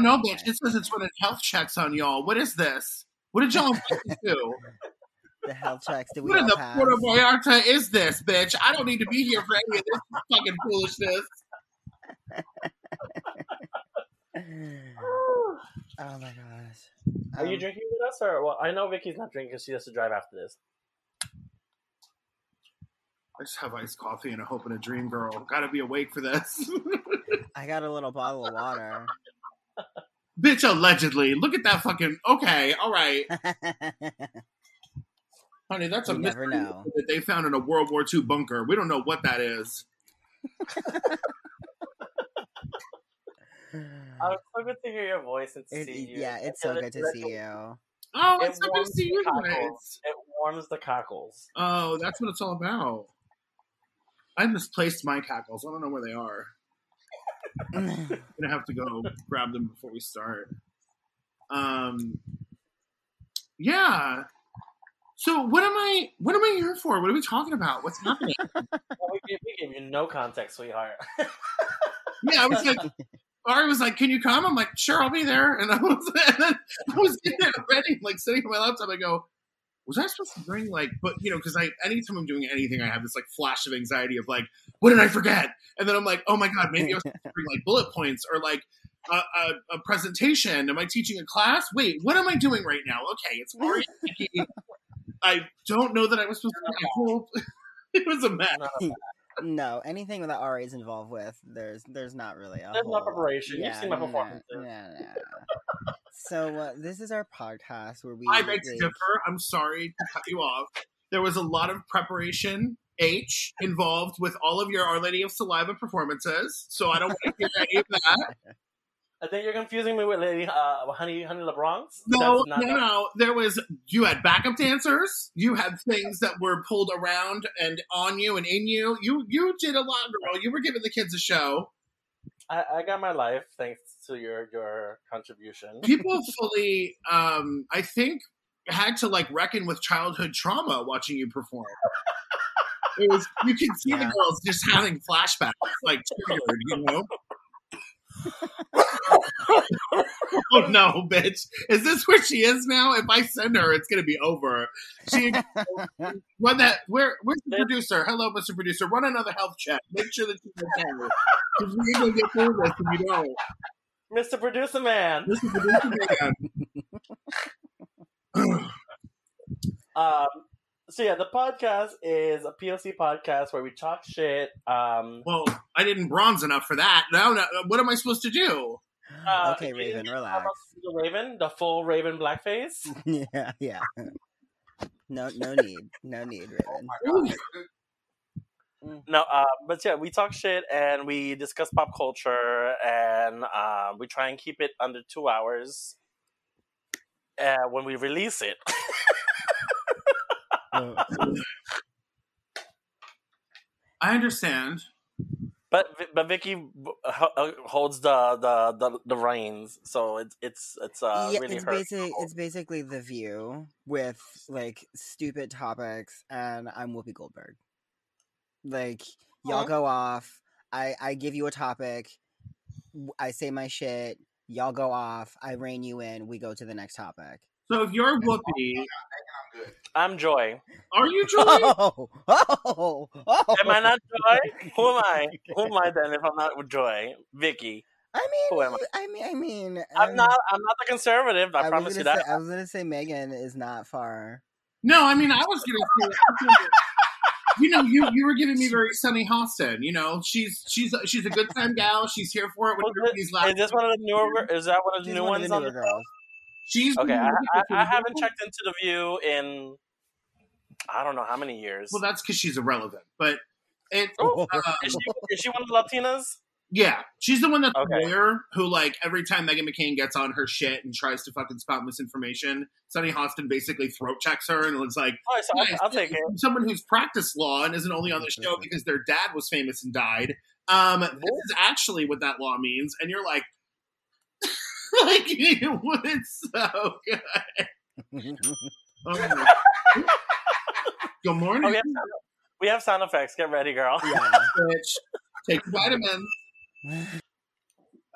No, bitch. It says it's running health checks on y'all. What is this? What did y'all do? The health checks. Did we What in the pass? Puerto Vallarta is this, bitch? I don't need to be here for any of this fucking foolishness. Oh my gosh. Are you Um, drinking with us, or well? I know Viki's not drinking; 'cause she has to drive after this. I just have iced coffee and a hope and a dream, girl. Gotta be awake for this. I got a little bottle of water. Bitch, allegedly. Look at that fucking. Okay, all right. Honey, that's a You never mystery know. that they found in a World War II bunker. We don't know what that is. Oh, it's so good to hear your voice and to It- see you. yeah, it's so it- good to it- see you. Oh, It it's so good to warms see the you guys. cockles. It warms the cockles. Oh, that's what it's all about. I misplaced my cockles. I don't know where they are. I'm gonna have to go grab them before we start. Um, yeah. So what am I? What am I here for? What are we talking about? What's happening? We, gave, we gave you no context, sweetheart. yeah, I was like, Ari was like, "Can you come?" I'm like, "Sure, I'll be there." And I was, and then I was getting there ready, like sitting on my laptop. I go, "Was I supposed to bring like?" But you know, because I anytime I'm doing anything, I have this like flash of anxiety of like, "What did I forget?" And then I'm like, "Oh my god, maybe I was supposed to bring like bullet points or like." A, a, a presentation. Am I teaching a class? Wait, what am I doing right now? Okay, it's Ari. I don't know that I was supposed to. I hope it was a mess. No, no, anything that Ari is involved with, there's there's not really a There's no whole- preparation. You've seen my no, performances. no, no. So uh, this is our podcast where we I beg to differ. I'm sorry to cut you off. There was a lot of preparation, H, involved with all of your Our Lady of Saliva performances. So I don't want to hear any of that. I think you're confusing me with Lady uh, Honey Honey LeBronx. No, That's no, no. There was you had backup dancers. You had things that were pulled around and on you and in you. You you did a lot, girl. You were giving the kids a show. I, I got my life thanks to your your contribution. People fully, um, I think, had to like reckon with childhood trauma watching you perform. It was you could see the girls just having flashbacks, like triggered, you know. Oh no, bitch! Is this where she is now? If I send her, it's gonna be over. She run that. Where? Where's the producer? Hello, Mr. Producer. Run another health check. Make sure that she's okay. Because we ain't gonna get through this if you don't. Mr. Producer Man. Mr. Producer man. Um, so yeah, the podcast is a POC podcast where we talk shit. Um, Well, I didn't bronze enough for that. Now, now what am I supposed to do? uh, okay, Raven, relax. The Raven, the full Raven blackface. yeah, yeah. No, no need, no need, Raven. Ooh, No, uh, but yeah, we talk shit and we discuss pop culture and uh, we try and keep it under two hours uh, when we release it. I understand. But but Viki uh, holds the, the, the, the reins, so it's it's it's uh, yeah, really it's her. basically it's basically the view with like stupid topics, and I'm Whoopi Goldberg. Like y'all Aw. go off. I I give you a topic. I say my shit. Y'all go off. I rein you in. We go to the next topic. So if you're Whoopi, I'm Joy. are you Joy? Oh, oh, oh. Am I not Joy? Who am I? Who am I then if I'm not with Joy? Viki. I mean, Who am I? I mean, I mean, I'm um, not. I'm not the conservative. I, was promise you gonna that. Say, I was gonna say Meghan is not far. No, I mean I was gonna say. You know, you, you were giving me very Sunny Hostin. You know, she's she's she's a good time gal. She's here for it when Was it- everybody's laughing. Is this one of the newer? Is that one of the She's new one of ones the on the? girls. She's Okay, I, I, I haven't checked into the View in I don't know how many years. Well, that's because she's irrelevant. But it, Oh, uh, is she is she one of the Latinas? yeah, she's the one that's Okay. the lawyer who, like, every time Meghan McCain gets on her shit and tries to fucking spout misinformation, Sunny Hostin basically throat checks her and was like, Oh, so Nice. I'll, I'll take it. someone who's practiced law and isn't only on the show because their dad was famous and died. Um, this is actually what that law means, and you're like, like it's so good. Oh. good morning, Oh, we, have sound, we have sound effects. Get ready, girl. yeah. bitch. Take vitamins. I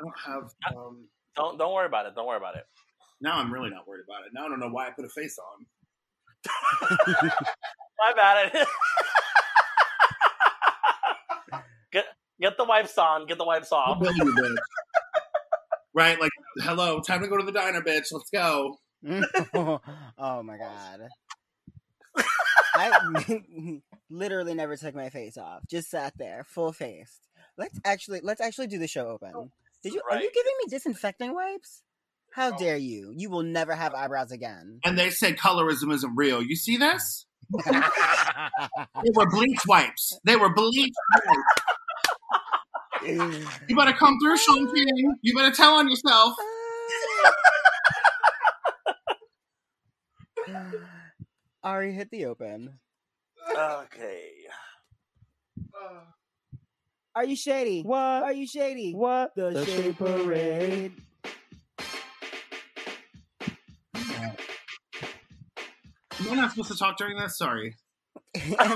don't have. Um, Don't don't worry about it. Don't worry about it. Now I'm really not worried about it. Now I don't know why I put a face on. My bad. get get the wipes on. Get the wipes I'll off. Bill you, bitch. right? Like, hello, time to go to the diner, bitch. Let's go. oh my god. I literally never took my face off. Just sat there, full faced. Let's actually let's actually do the show open. Oh, Did you are you giving me disinfecting wipes? How oh. dare you? You will never have eyebrows again. And they say colorism isn't real. You see this? They were bleach wipes. They were bleach wipes. You better come through, Shaun King. You better tell on yourself. Ari hit the open. Okay. Are you shady? What? Are you shady? What? The, The shade Shade parade. Am I not supposed to talk during this? Sorry. And You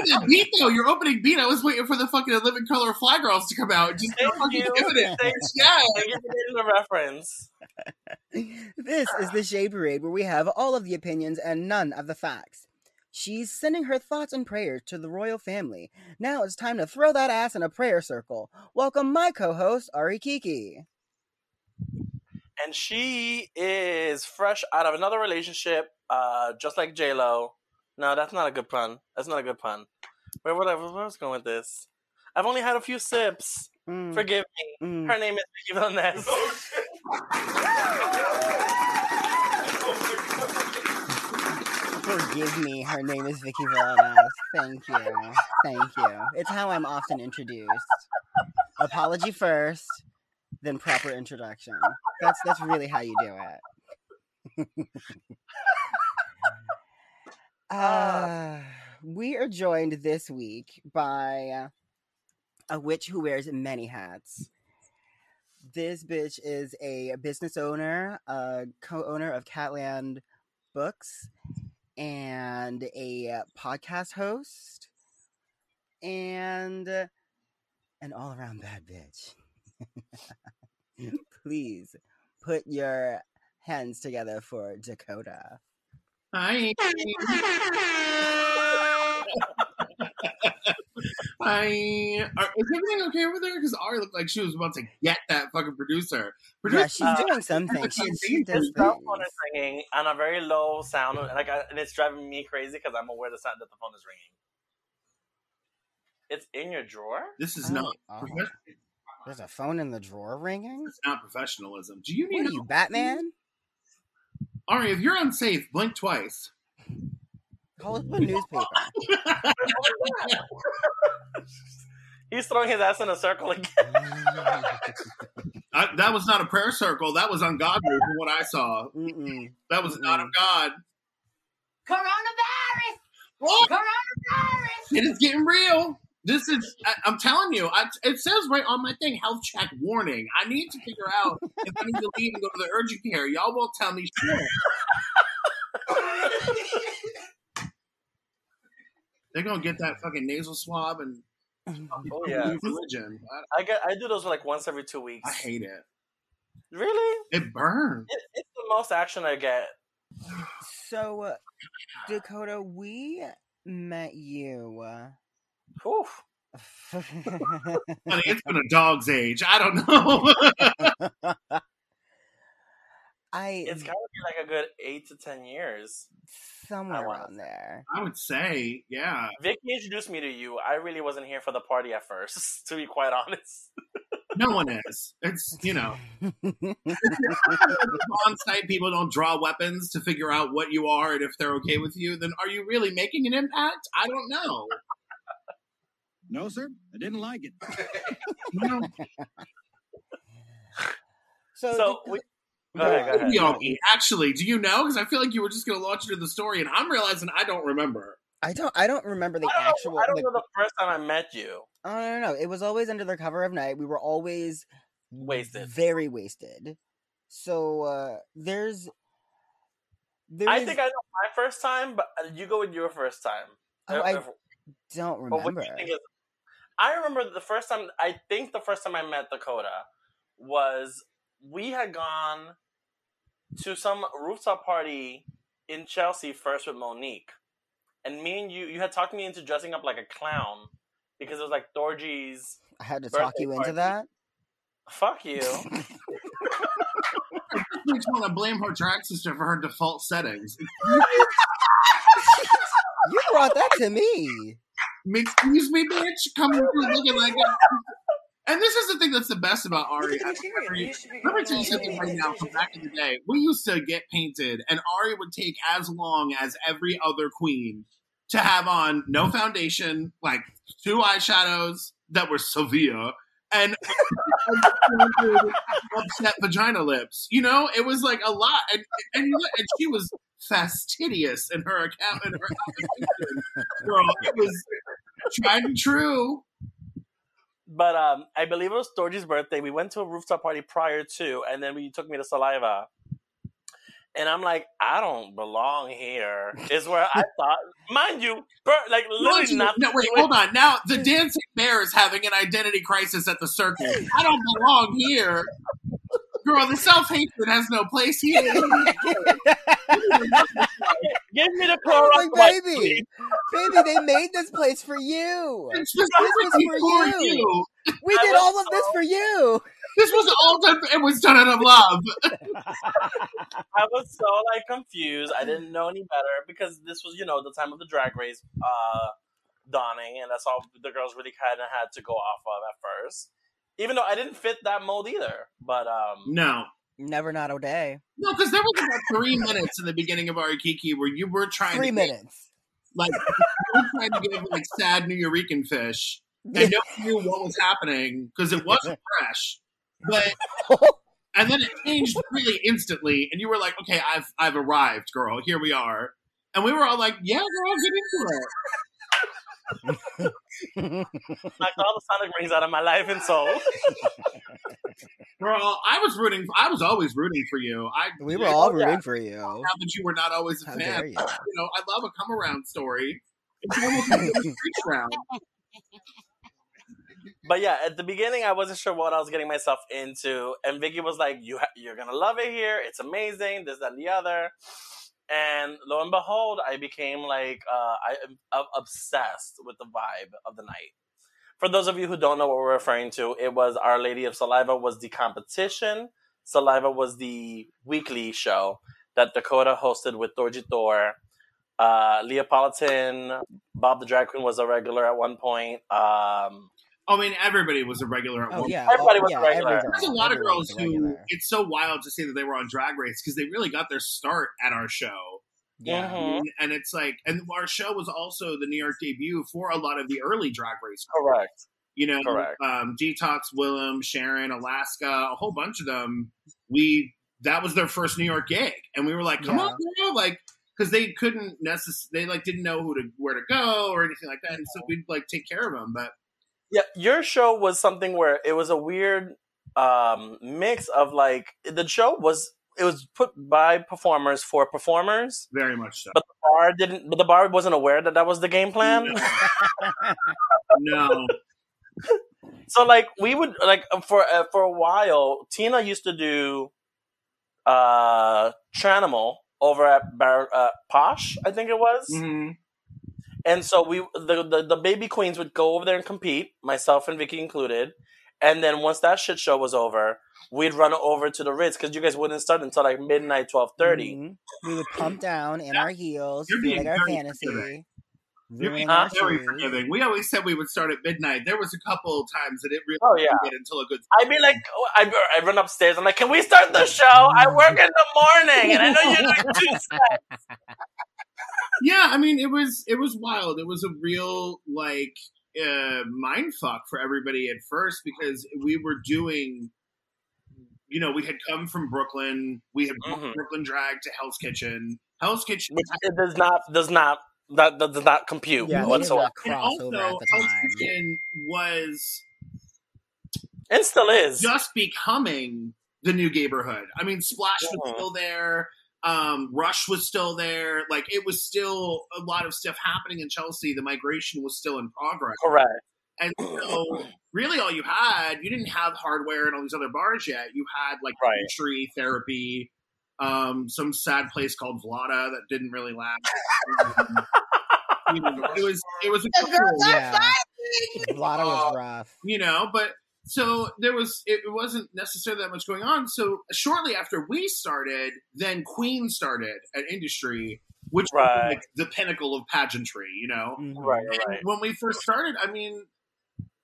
had that beat though. Your opening beat. I was waiting for the fucking Living Color Fly Girls to come out. Just Thank fucking you. giving it. Thanks. Yeah. Thank you for getting the reference. this is the Shade Parade where we have all of the opinions and none of the facts. She's sending her thoughts and prayers to the royal family. Now it's time to throw that ass in a prayer circle. Welcome my co-host Ari Kiki. And she is fresh out of another relationship, uh, just like J Lo. No, that's not a good pun. That's not a good pun. Where would I? Where was I going with this? I've only had a few sips. Mm, Forgive me. mm. Her name is Viki Villanez. Forgive me, her name is Viki Villanez. Thank you. Thank you. It's how I'm often introduced. Apology first, then proper introduction. That's that's really how you do it. uh, we are joined this week by a witch who wears many hats. This bitch is a business owner, a co-owner of Catland Books, and a podcast host, and uh, an all-around bad bitch. Please put your hands together for Dakota. Hi. Hi. Are, is everything okay over there? Because Ari looked like she was about to get that fucking producer. Yeah, she's Uh, doing something. She, she does His cell things. phone is ringing on a very low sound, and like, I, and it's driving me crazy because I'm aware the sound that the phone is ringing. It's in your drawer. this is Oh, not oh. There's a phone in the drawer ringing. it's not professionalism. Do you What are you, Batman? Ari? If you're unsafe, blink twice. Call up a newspaper. He's throwing his ass in a circle again. I, that was not a prayer circle. That was ungodly from what I saw. Mm-mm. That was not of God. Coronavirus! Oh, Coronavirus! it is getting real. This is, I, I'm telling you, I, it says right on my thing, health check warning. I need to figure out if I need to leave and go to the urgent care. Y'all won't tell me shit. They're gonna get that fucking nasal swab and Oh yeah, religion. I, I get. I do those like once every two weeks. I hate it. Really? It burns. It, it's the most action I get. So, uh, Dakota, we met you. Whew. Honey, it's been a dog's age. I don't know. I It's got to be like a good eight to ten years. somewhere around there. I would say, yeah. Viki introduced me to you. I really wasn't here for the party at first, to be quite honest. No one is. It's you know, on site people don't draw weapons to figure out what you are and if they're okay with you. Then are you really making an impact? I don't know. No, sir. I didn't like it. You so, So Dak- we, go ahead, go ahead. maybe Actually, do you know? Because I feel like you were just going to launch into the story, and I'm realizing I don't remember. I don't. I don't remember the I don't, actual. I don't the- know the first time I met you. Oh no, no, no! It was always under the cover of night. We were always Wasted. very wasted. So uh there's. There I is- think I know my first time, but uh, you go with your first time. Oh, I don't or what remember. do you think is? I remember the first time. I think the first time I met Dakota was we had gone to some rooftop party in Chelsea first with Monique, and me and you you had talked me into dressing up like a clown because it was like Thorgy's. I had to talk Birthday you into that. Fuck you. You just want to blame her track sister for her default settings. You brought that to me. Excuse me, bitch, coming through looking like a. And this is the thing that's the best about Ari. I remember, you- let me tell you something right now from back in the day. We used to get painted, and Ari would take as long as every other queen to have on no foundation, like two eyeshadows that were severe, and upset vagina lips. You know, it was like a lot, and and, and she was fastidious in her account in her application. Girl, it was tried and true. But um, I believe it was Thorgy's birthday. We went to a rooftop party prior to, and then we took me to Saliva. And I'm like, I don't belong here. Is where I thought, mind you, like literally you- not. no, wait, hold on. Now the dancing bear is having an identity crisis at the circus. I don't belong here. Girl, the self hatred has no place here. Give me the car. Clorox like, baby, baby, they made this place for you. It's specifically for for you. you. We I did all of this for you. This was all done. It was done out of love. I was so like confused. I didn't know any better because this was, you know, the time of the drag race uh, dawning, and that's all the girls really kind of had to go off of at first. Even though I didn't fit that mold either, but um, No. Never not a day. No, because there was about three minutes in the beginning of Ari Kiki where you were trying Three to get, minutes. like you were trying to give like sad Nuyorican fish, and no one knew what was happening because it wasn't fresh. But and then it changed really instantly, and you were like, "Okay, I've I've arrived, girl. Here we are." And we were all like, "Yeah, girl, get into it." knocked all the sonic rings out of my life and soul. Girl, I was rooting. I was always rooting for you. I we were I all oh, know that. rooting for you. Now that you were not always a How fan, dare you? you know, I love a come around story. It's almost like a reach round. But yeah, at the beginning, I wasn't sure what I was getting myself into, and Viki was like, "You ha- you're gonna love it here. It's amazing. This that, and the other." And lo and behold, I became like uh, I am obsessed with the vibe of the night. For those of you who don't know what we're referring to, it was Our Lady of Saliva was the competition. Saliva was the weekly show that Dakota hosted with Thorgy Thor. Uh, Leopolitan, Bob the Drag Queen was a regular at one point. Um, I mean, everybody was a regular at Oh one yeah, Everybody oh, was yeah, regular. every There's a lot of girls who it's so wild to say that they were on Drag Race because they really got their start at our show. Yeah. Mhm. And, and it's like, and our show was also the New York debut for a lot of the early Drag Race. correct. You know, Correct. um, Detox, Willam, Sharon, Alaska, a whole bunch of them. We that was their first New York gig, and we were like, "Come Yeah. on, girl!" Like, because they couldn't necessarily, they like didn't know who to where to go or anything like that, and so we'd like take care of them. But Yeah, your show was something where it was a weird um, mix of like the show was it was put by performers for performers, very much so. but the bar didn't. But the bar wasn't aware that that was the game plan. no, so like we would like for uh, for a while, Tina used to do uh Tranimal over at Bar- uh, Posh, I think it was. Mhm. And so we the, the the baby queens would go over there and compete, myself and Viki included. And then once that shit show was over, we'd run over to the Ritz because you guys wouldn't start until like midnight, twelve thirty. Mhm. We would pump down in our heels, You're being like our very fantasy, forgiving. You're being our very shoes. forgiving. We always said we would start at midnight. There was a couple of times that it really Oh yeah, didn't get until a good. I'd be like, oh, I I run upstairs. I'm like, can we start the show? I work in the morning, and I know you're doing two sets. Yeah, I mean, it was it was wild. It was a real like uh, mind fuck for everybody at first because we were doing. You know, we had come from Brooklyn. We had booked Mhm. Brooklyn drag to Hell's Kitchen. Hell's Kitchen, Which it does not does not that, that does not compute Yeah, whatsoever, and also over at the Hell's. Kitchen was and still is. just becoming the new neighborhood. I mean, Splash was Mhm. still there. Um, Rush was still there. Like it was still a lot of stuff happening in Chelsea. The migration was still in progress, Correct. And so, really, all you had, you didn't have hardware and all these other bars yet. You had like Right. tree therapy, um, some sad place called Vlada that didn't really last. You know, it was it was a couple- Yeah. Vlada was rough. you know but so there was it, it wasn't necessarily that much going on so shortly after we started then queen started at industry which was like the pinnacle of pageantry you know Mhm. Right, right. when we first started i mean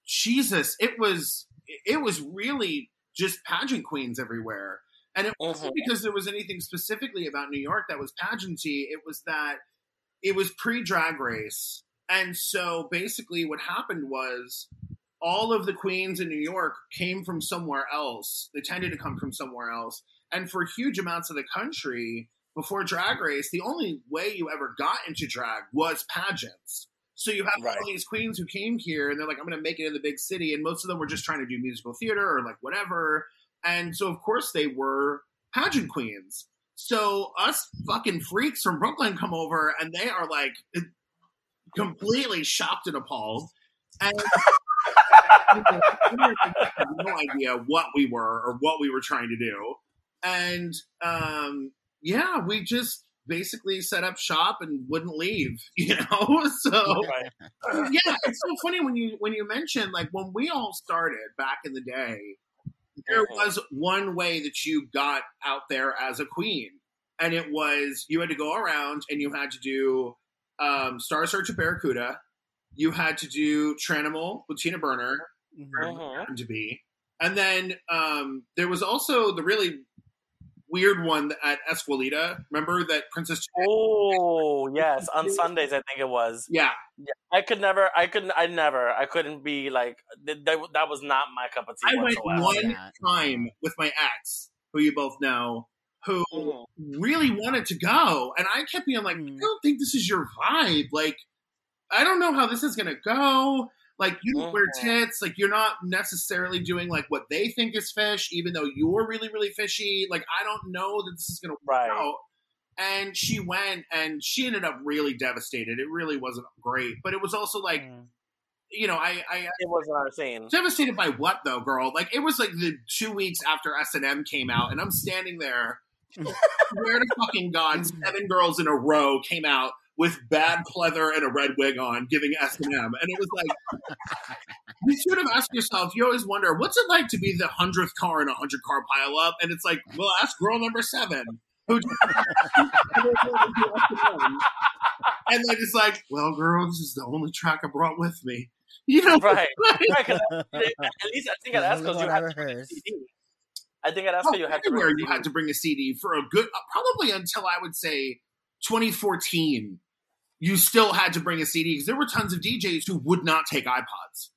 jesus it was it was really just pageant queens everywhere and it wasn't Mhm. because there was anything specifically about new york that was pageanty it was that it was pre-drag race and so basically what happened was all of the queens in new york came from somewhere else. They tended to come from somewhere else. And for huge amounts of the country before drag race the only way you ever got into drag was pageants. So you have Right. all these queens who came here and they're like i'm going to make it in the big city. And most of them were just trying to do musical theater or like whatever. And so of course they were pageant queens. So us fucking freaks from Brooklyn come over and they are like completely shocked and appalled. And no idea what we were or what we were trying to do. And um, yeah, we just basically set up shop and wouldn't leave, you know? So Right. yeah, it's so funny when you when you mention like when we all started back in the day, there Mhm. was one way that you got out there as a queen, and it was you had to go around and you had to do um, Star Search of Barracuda, you had to do Tranimal with Tina Burner, Mhm. Mhm. to be, and then um, there was also the really weird one at Escuelita. Remember that Princess? Oh yes, on Sundays I think it was. Yeah, I could never. I couldn't. I never. I couldn't be like that. That was not my cup of tea I went one Yeah. time with my ex, who you both know, who Mhm. really wanted to go, and I kept being like, Hmm. I don't think this is your vibe. Like, I don't know how this is gonna go. Like, you don't wear tits. Like, you're not necessarily doing like what they think is fish, even though you're really, really fishy. Like, I don't know that this is gonna work Right. out. And she went, and she ended up really devastated. It really wasn't great, but it was also like, Mm. you know, I, I It wasn't our scene. Devastated by what though, girl? Like it was like the two weeks after S and M came out, and I'm standing there. Where to fucking God, seven girls in a row came out with bad pleather and a red wig on, giving S and M, and it was like you sort of ask yourself. You always wonder what's it like to be the hundredth car in a hundred car pileup, and it's like, well, ask girl number seven. Who and then it's like, well, girl, this is the only track I brought with me. You know, Right. Right, 'cause at least I think at The Esco's you one had I to a. CD. I think at Oh, Esco you had to bring everywhere a you CD. had to bring a CD for a good, uh, probably until I would say 2014. You still had to bring a CD because there were tons of DJs who would not take iPods,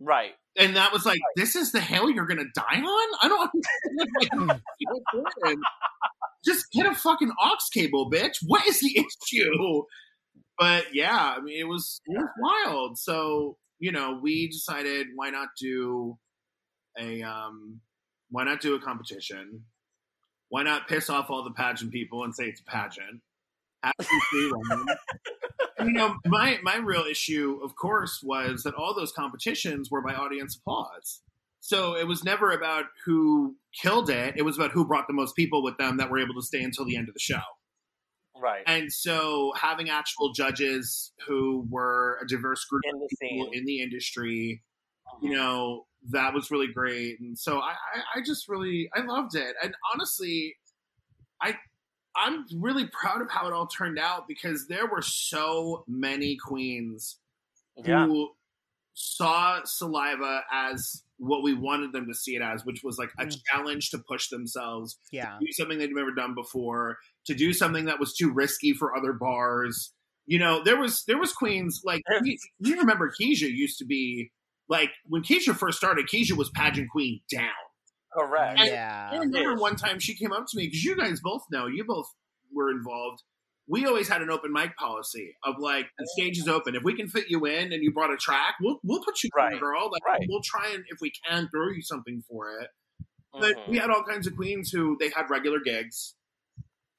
Right. and that was like, this is the hell you're gonna die on. I don't understand. Like. Just get a fucking aux cable, bitch. What is the issue? But yeah, I mean, it was it was wild. So you know, we decided why not do a um, why not do a competition? Why not piss off all the pageant people and say it's a pageant? Have some free roam. And, you know, my my real issue, of course, was that all those competitions were by audience applause. So it was never about who killed it; it was about who brought the most people with them that were able to stay until the end of the show. Right. And so having actual judges who were a diverse group In the of people in the industry, uh-huh. you know, that was really great. And so I, I, I just really I loved it. And honestly, I I'm really proud of how it all turned out because there were so many queens Yeah. who saw saliva as what we wanted them to see it as, which was like a Mm. challenge to push themselves Yeah. do something they'd never done before, to do something that was too risky for other bars. You know, there was there was queens like you, you remember Keisha used to be like when Keisha first started, Keisha was pageant queen down. Correct. I Yeah. remember one time she came up to me because you guys both know, you both were involved. We always had an open mic policy of like the stage is open. If we can fit you in and you brought a track, we'll we'll put you in, Right. girl. Like Right. we'll try and if we can throw you something for it. But Mhm. we had all kinds of queens who they had regular gigs,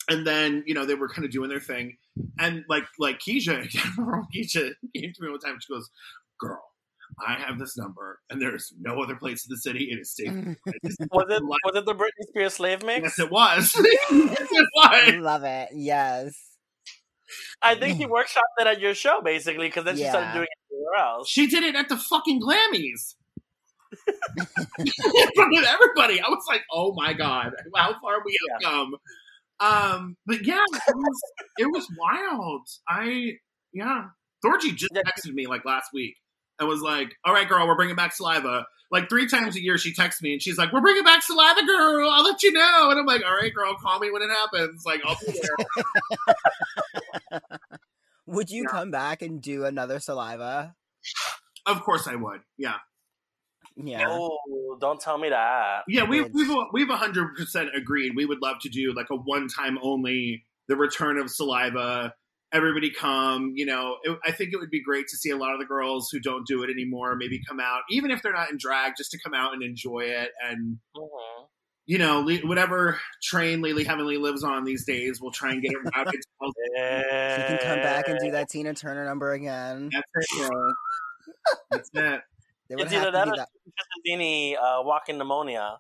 and then you know they were kind of doing their thing, and like like Keisha, Keisha came to me one time. She goes, "Girl, I have this number, and there's no other place in the city. It is safe. Was it was it the Britney Spears slave mix? Yes, it was. yes, it was. Love it. Yes. I think she workshopped it at your show basically, because then she started doing it everywhere else. She did it at the fucking Grammys. in front of everybody. I was like, oh my god, how far we have come. Um, but yeah, it was it was wild. I yeah, Thorgy just texted me like last week and was like, "All right, girl, we're bringing back saliva." Like three times a year, she texts me and she's like, "We're bringing back saliva, girl. I'll let you know." And I'm like, "All right, girl, call me when it happens. Like, I'll be there." Would you Yeah. come back and do another saliva? of course, I would. Yeah, Yeah. Oh, don't tell me that. yeah. We Kids. we've we've hundred percent agreed. We would love to do like a one time only, the return of saliva. Everybody come. You know, it, I think it would be great to see a lot of the girls who don't do it anymore maybe come out, even if they're not in drag, just to come out and enjoy it and Mhm. you know, Le- whatever train Lily Heavenly lives on these days, we'll try and get it routed. to Yeah. She can come back and do that Tina Turner number again. That's it. That's it. They would It's have either to that be or that, Dini uh, walking pneumonia.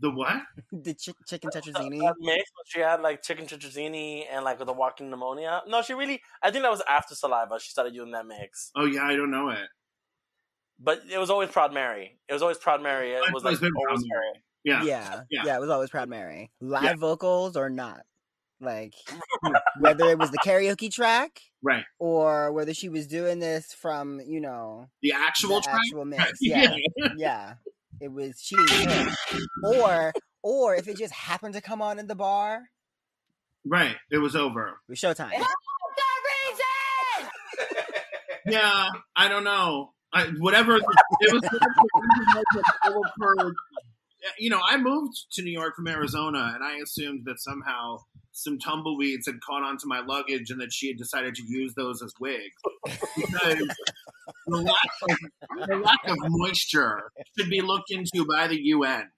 The what? the chi- chicken That tetrazzini. mix where she had like chicken tetrazzini and like with the walking pneumonia. No, she really. I think that was after saliva. She started doing that mix, Oh yeah, I don't know it. but it was always Proud Mary. It was always Proud Mary. It was like been Proud always Mary. her. Yeah. Yeah. Yeah. yeah, It was always Proud Mary. Live Yeah. vocals or not. Like whether it was the karaoke track Right. or whether she was doing this from, you know, The actual the track. actual mix. Yeah. yeah. It was she didn't. Or or if it just happened to come on in the bar, right. It was over. it was showtime. Yeah, I don't know. I, whatever. It was. for, you know, I moved to New York from Arizona, and I assumed that somehow some tumbleweeds had caught onto my luggage, and that she had decided to use those as wigs because the lack of, the lack of moisture should be looked into by the UN.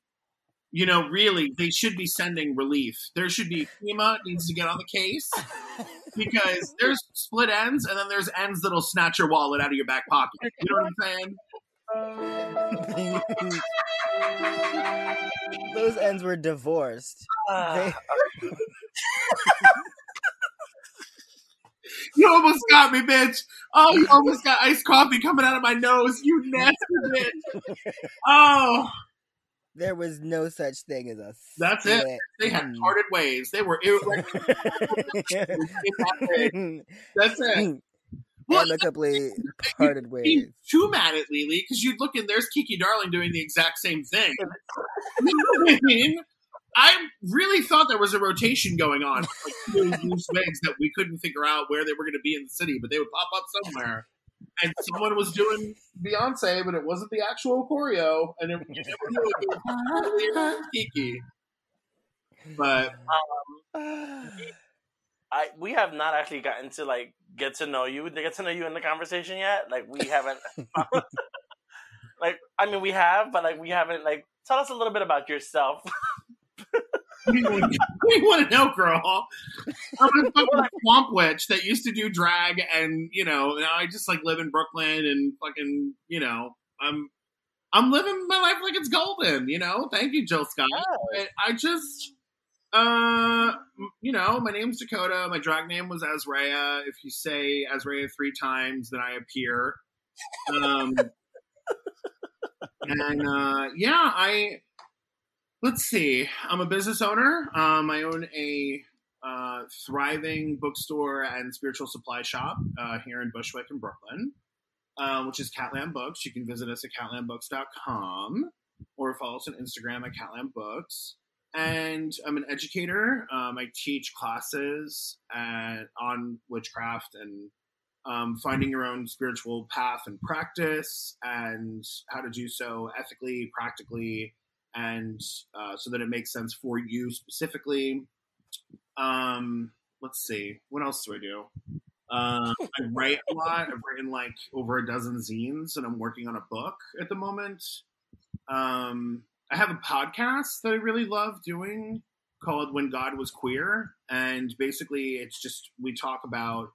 You know, really, they should be sending relief. There should be FEMA needs to get on the case because there's split ends, and then there's ends that'll snatch your wallet out of your back pocket. You know what I'm saying? Those ends were divorced. Uh. They, You almost got me, bitch. Oh, you almost got iced coffee coming out of my nose. You nasty bitch. Oh, there was no such thing as a That's it. they had mm. parted ways. They were irreconcilable. That's it. Mm. Well, amicably parted be ways. too mad at Lily because you'd look and there's Kiki Darling doing the exact same thing. You know what I really thought there was a rotation going on, like two loose that we couldn't figure out where they were going to be in the city, but they would pop up somewhere. And someone was doing Beyonce, but it wasn't the actual choreo, and it, you never knew if it was or Kiki. But I we have not actually gotten to like get to know you, get to know you in the conversation yet. Like we haven't. like I mean, we have, but like we haven't. Like tell us a little bit about yourself. You want, what do you want to know, girl? I'm a fucking swamp witch that used to do drag, and you know, now I just like live in Brooklyn and fucking, you know, I'm I'm living my life like it's golden. You know, thank you, Jill Scott. I, I just, uh, you know, my name's Dakota. My drag name was Azrea. If you say Azrea three times, then I appear. Um, and uh, yeah, I let's see. I'm a business owner. Um, I own a uh, thriving bookstore and spiritual supply shop uh, here in Bushwick in Brooklyn, uh, which is Catland Books. You can visit us at catlandbooks.com or follow us on Instagram at Catland Books. And I'm an educator. Um, I teach classes at, on witchcraft and um, finding your own spiritual path and practice, and how to do so ethically, practically, and uh, so that it makes sense for you specifically. Um, let's see, what else do I do? Uh, I write a lot. I've written like over a dozen zines, and I'm working on a book at the moment. Um, I have a podcast that I really love doing called When God Was Queer, and basically it's just we talk about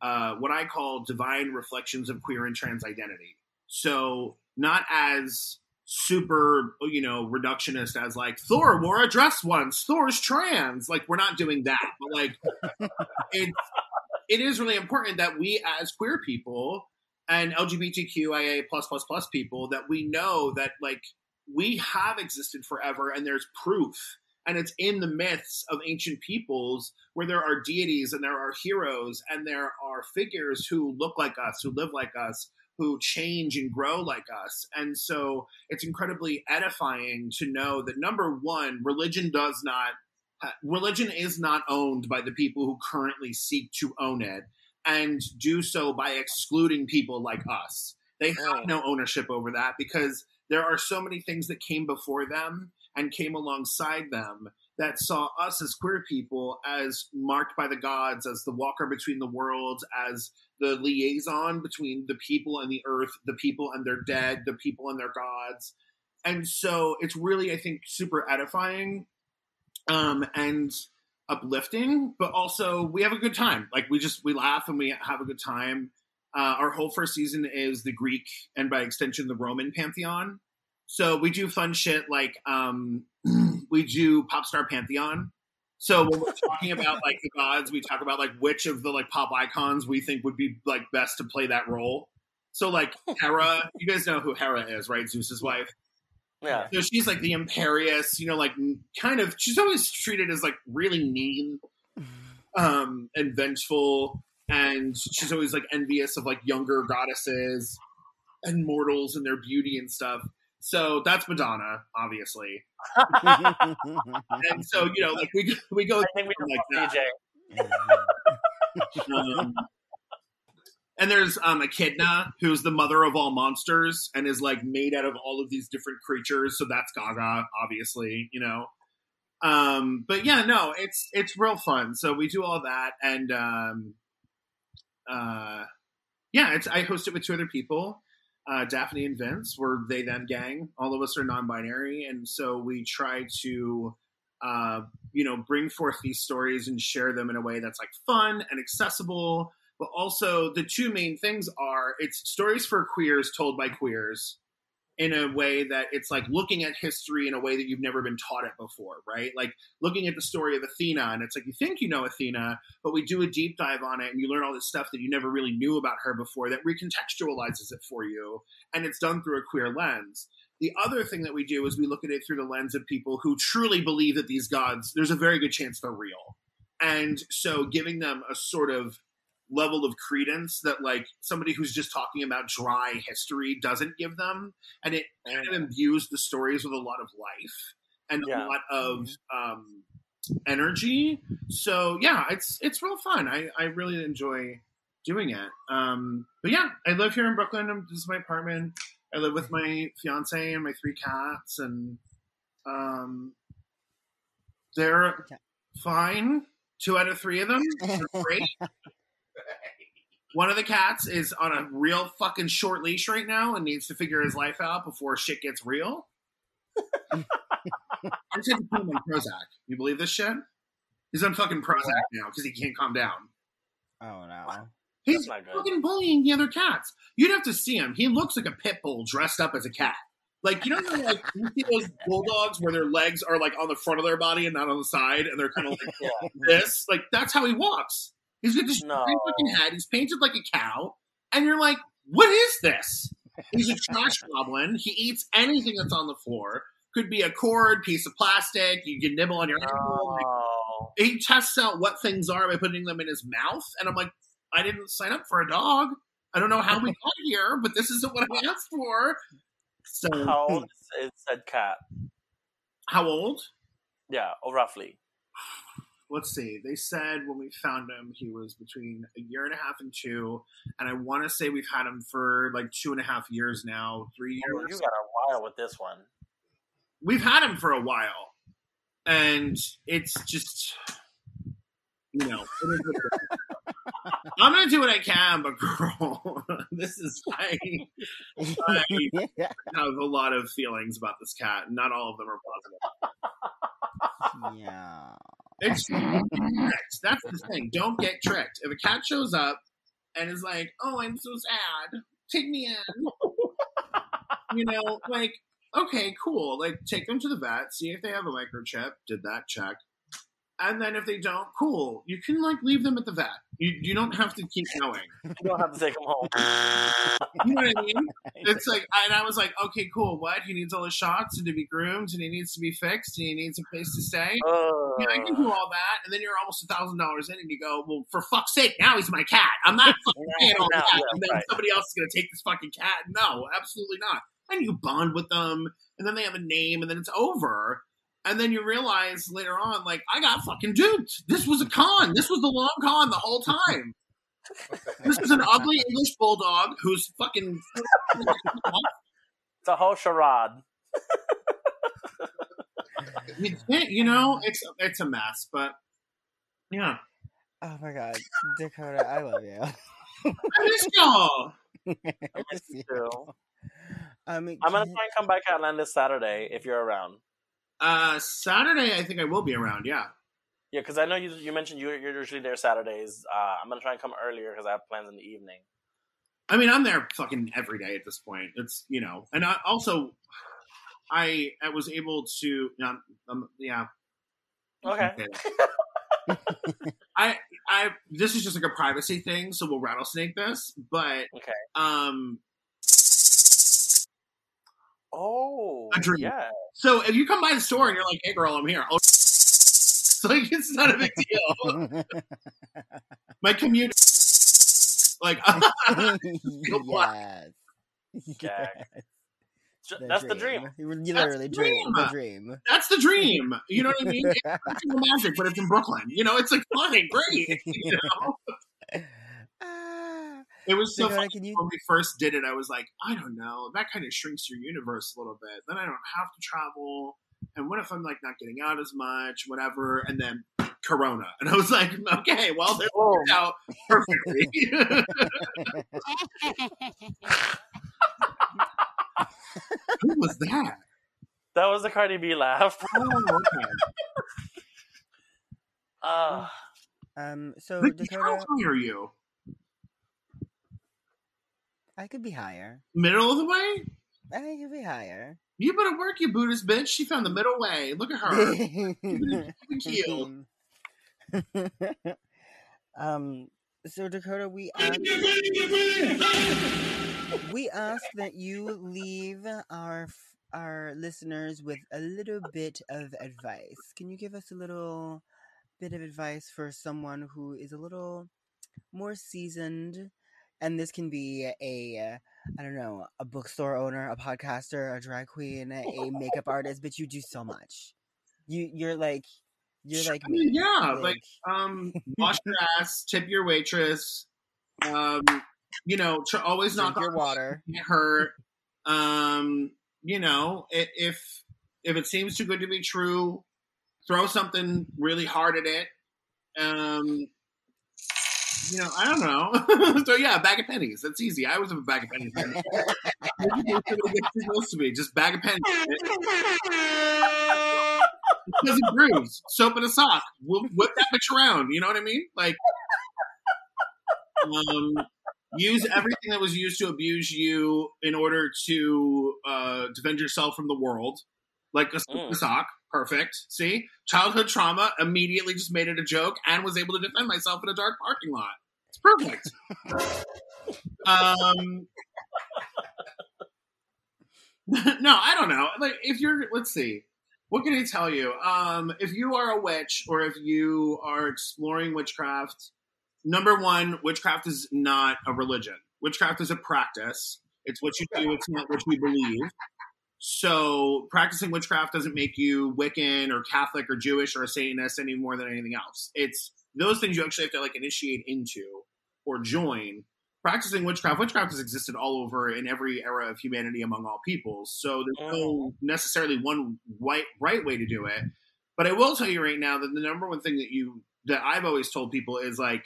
uh, what I call divine reflections of queer and trans identity. So not as super, you know, reductionist as like Thor wore a dress once. Thor's trans. Like we're not doing that, but like it's it is really important that we as queer people and LGBTQIA plus plus plus people that we know that like we have existed forever and there's proof and it's in the myths of ancient peoples where there are deities and there are heroes and there are figures who look like us who live like us who change and grow like us. And so it's incredibly edifying to know that number one religion does not uh, religion is not owned by the people who currently seek to own it and do so by excluding people like us. They have no ownership over that because there are so many things that came before them and came alongside them that saw us as queer people as marked by the gods, as the walker between the worlds, as the liaison between the people and the earth, the people and their dead, the people and their gods. And so it's really, I think, super edifying um, and uplifting, but also we have a good time. Like we just, we laugh and we have a good time. Uh, our whole first season is the Greek and by extension the Roman pantheon. So we do fun shit like um, we do pop star pantheon. So when we're talking about like the gods, we talk about like which of the like pop icons we think would be like best to play that role. So like Hera, you guys know who Hera is, right? Zeus's wife. Yeah. So she's like the imperious, you know, like kind of. She's always treated as like really mean, um, and vengeful, and she's always like envious of like younger goddesses and mortals and their beauty and stuff. So that's Madonna, obviously. and so you know, like we we go I think we through know like DJ. that. Um, and there's um, Echidna, who's the mother of all monsters, and is like made out of all of these different creatures. So that's Gaga, obviously, you know. Um, but yeah, no, it's it's real fun. So we do all that, and um, uh, yeah, it's I host it with two other people uh, Daphne and Vince. We're they them gang. All of us are non-binary, and so we try to, uh, you know, bring forth these stories and share them in a way that's like fun and accessible. But also, the two main things are it's stories for queers told by queers in a way that it's like looking at history in a way that you've never been taught it before, right? Like looking at the story of Athena, and it's like you think you know Athena, but we do a deep dive on it, and you learn all this stuff that you never really knew about her before that recontextualizes it for you, and it's done through a queer lens. The other thing that we do is we look at it through the lens of people who truly believe that these gods, there's a very good chance they're real. And so giving them a sort of level of credence that like somebody who's just talking about dry history doesn't give them and it kind of imbues the stories with a lot of life and Yeah. a lot of um energy. So yeah it's it's real fun. I i really enjoy doing it. Um but yeah i live here in brooklyn. This is my apartment. I live with my fiance and my three cats and um they're fine. Two out of three of them are great one of the cats is on a real fucking short leash right now and needs to figure his life out before shit gets real. I just had to put him on Prozac. You believe this shit? He's on fucking Prozac now because he can't calm down. oh no. He's not fucking bullying the other cats. You'd have to see him. He looks like a pit bull dressed up as a cat. Like you know, how, like you see those bulldogs where their legs are like on the front of their body and not on the side, and they're kind of like Yeah. this. Like that's how he walks. He's got this No. fucking head. He's painted like a cow, and you're like, what is this? He's a trash goblin. He eats anything that's on the floor. Could be a cord, piece of plastic. You can nibble on your ankle. Like, Oh. he tests out what things are by putting them in his mouth, and I'm like, I didn't sign up for a dog. I don't know how we got here, but this isn't what I asked for. So, How old is, is said cat? how old? Yeah, or roughly. Let's see. They said when we found him, he was between a year and a half and two, and I want to say we've had him for like two and a half years now, three years. you got a while with this one. We've had him for a while, and it's just, you know, it is what it is. I'm gonna do what I can, but girl, this is I, I have a lot of feelings about this cat. Not all of them are positive. yeah. It's tricked. That's the thing. Don't get tricked. If a cat shows up and is like, "Oh, I'm so sad. Take me in," you know, like, okay, cool. Like, take them to the vet, see if they have a microchip. Did that check. And then if they don't, cool. You can like leave them at the vet. You you don't have to keep going. You don't have to take them home. You know what I mean? It's like, and I was like, okay, cool. What? He needs all his shots and to be groomed, and he needs to be fixed, and he needs a place to stay. Yeah, I can do all that, and then you're almost a thousand dollars in, and you go, "Well, for fuck's sake, now he's my cat. I'm not fucking paying all No, that." and then right. somebody else is gonna take this fucking cat. No, absolutely not. And you bond with them, and then they have a name, and then it's over. And then you realize later on, like, I got fucking duped. This was a con. This was the long con the whole time. This was an ugly English bulldog who's fucking. It's a whole charade. you can't- you know, it's it's a mess, but yeah. Oh my god, Dakota, I love you. I miss y'all. I miss you. too. Um, I'm gonna try and come back Catland this Saturday if you're around. Uh, Saturday, I think I will be around. Yeah. Yeah, because I know you you mentioned you're, you're usually there Saturdays. Uh, I'm gonna try and come earlier because I have plans in the evening. I mean, I'm there fucking every day at this point. It's you know, and I also, I I was able to, um, um, yeah. Okay. I I this is just like a privacy thing, so we'll rattlesnake this. But Okay. um, Oh, A dream. yeah. so if you come by the store and you're mm. like, "Hey, girl, I'm here," oh, like it's not a big deal. My commute, like, yes. Yes. Ju- That's the dream. You That's literally the dream. The dream. dream. that's the dream. You know what I mean? It's magic, but it's in Brooklyn. You know, it's like fucking great. You know? It was so funny can you when we first did it. I was like, I don't know, that kind of shrinks your universe a little bit. Then I don't have to travel. And what if I'm like not getting out as much, whatever? And then Corona, and I was like, okay, well, this Oh, worked out perfectly. Who was that? that was the Cardi B laugh. Oh, okay. Uh, um so Ricky, how Dakota, high are you? I could be higher. Middle of the way? I could be higher. You better work, you Buddhist bitch. She found the middle way. Look at her. Um so Dakota, we asked, we ask that you leave our our listeners with a little bit of advice. Can you give us a little bit of advice for someone who is a little more seasoned? And this can be a, uh, don't know, a bookstore owner, a podcaster, a drag queen, a makeup artist, but you do so much. You you're like you're like I mean, yeah, like um, wash your ass, tip your waitress. Um, you know, tr- always knock your water. get hurt. Um, you know, i- if if it seems too good to be true, throw something really hard at it. Um, you know, I don't know. so yeah, a bag of pennies. That's easy. I always have a bag of pennies. Maybe somebody gets too close to me. Just bag of pennies. Because it grooves. Soap in a sock. We'll whip that bitch around. You know what I mean? Like, um, use everything that was used to abuse you in order to uh, defend yourself from the world. Like a in a Mm. sock. Perfect. See? Childhood trauma immediately just made it a joke and was able to defend myself in a dark parking lot. It's perfect. um, no, I don't know. Like, if you're, let's see, what can I tell you? Um, if you are a witch or if you are exploring witchcraft, number one, witchcraft is not a religion. Witchcraft is a practice. It's what you do. It's not what you believe. So practicing witchcraft doesn't make you Wiccan or Catholic or Jewish or a Satanist any more than anything else. It's those things you actually have to like initiate into or join. Practicing witchcraft, witchcraft has existed all over in every era of humanity among all peoples. So there's no oh. necessarily one right right way to do it. But I will tell you right now that the number one thing that you that I've always told people is like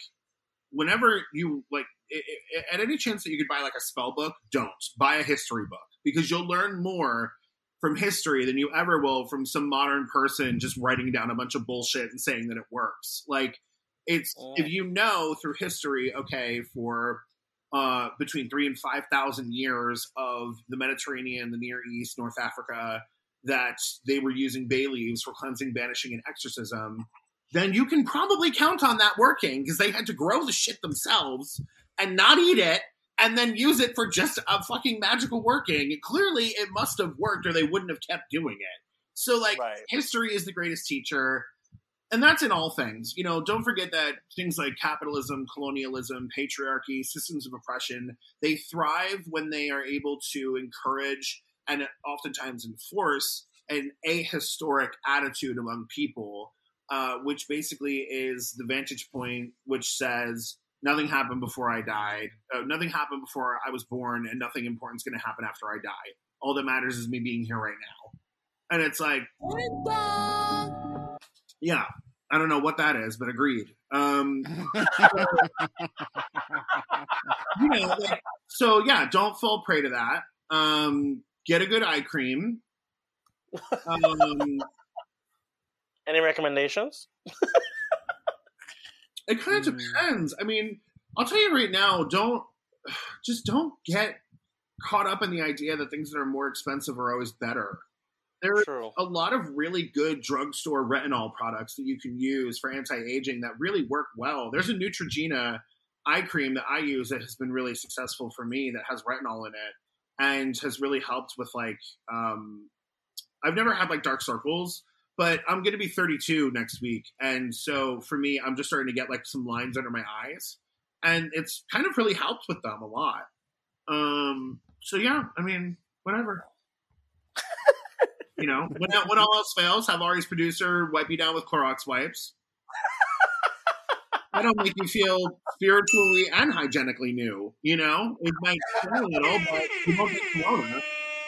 whenever you like i i at any chance that you could buy like a spell book, don't buy a history book because you'll learn more from history than you ever will from some modern person just writing down a bunch of bullshit and saying that it works. Like it's Mm. if you know through history, okay, for uh, between three and five thousand years of the Mediterranean, the Near East, North Africa, that they were using bay leaves for cleansing, banishing, and exorcism, then you can probably count on that working because they had to grow the shit themselves and not eat it and then use it for just a fucking magical working. Clearly, it must have worked or they wouldn't have kept doing it. So, like, Right. history is the greatest teacher. And that's in all things. You know, don't forget that things like capitalism, colonialism, patriarchy, systems of oppression, they thrive when they are able to encourage and oftentimes enforce an ahistoric attitude among people, uh, which basically is the vantage point which says nothing happened before I died, uh, nothing happened before I was born, and nothing important is going to happen after I die. All that matters is me being here right now. And it's like, yeah, I don't know what that is, but agreed. Um, you know, like, so yeah, don't fall prey to that. Um, get a good eye cream. Um, Any recommendations? it kind of Hmm. depends. I mean, I'll tell you right now, don't just don't get caught up in the idea that things that are more expensive are always better. There are True. a lot of really good drugstore retinol products that you can use for anti-aging that really work well. There's a Neutrogena eye cream that I use that has been really successful for me that has retinol in it and has really helped with like um I've never had like dark circles, but I'm going to be 32 next week and so for me I'm just starting to get like some lines under my eyes and it's kind of really helped with them a lot. Um so yeah, I mean, whatever. You know, when, when all else fails, have Ari's producer wipe you down with Clorox wipes. That'll make you feel spiritually and hygienically new. You know, it might smell a little, but you won't get corona.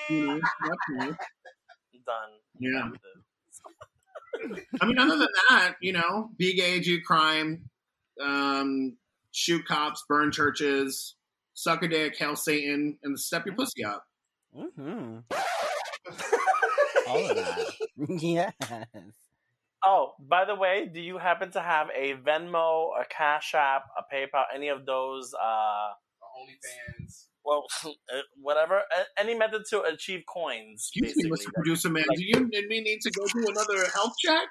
You know, that's nice. Done. Yeah. I mean, other than that, you know, be gay, do crime, um, shoot cops, burn churches, suck a dick, hail Satan, and step your pussy up. hmm All of that. yes. Oh, by the way, do you happen to have a Venmo, a Cash App, a PayPal, any of those? Uh, OnlyFans. Well, uh, whatever, any method to achieve coins. Excuse me. Mr. Producer Man. Do you and me need to go do another health check?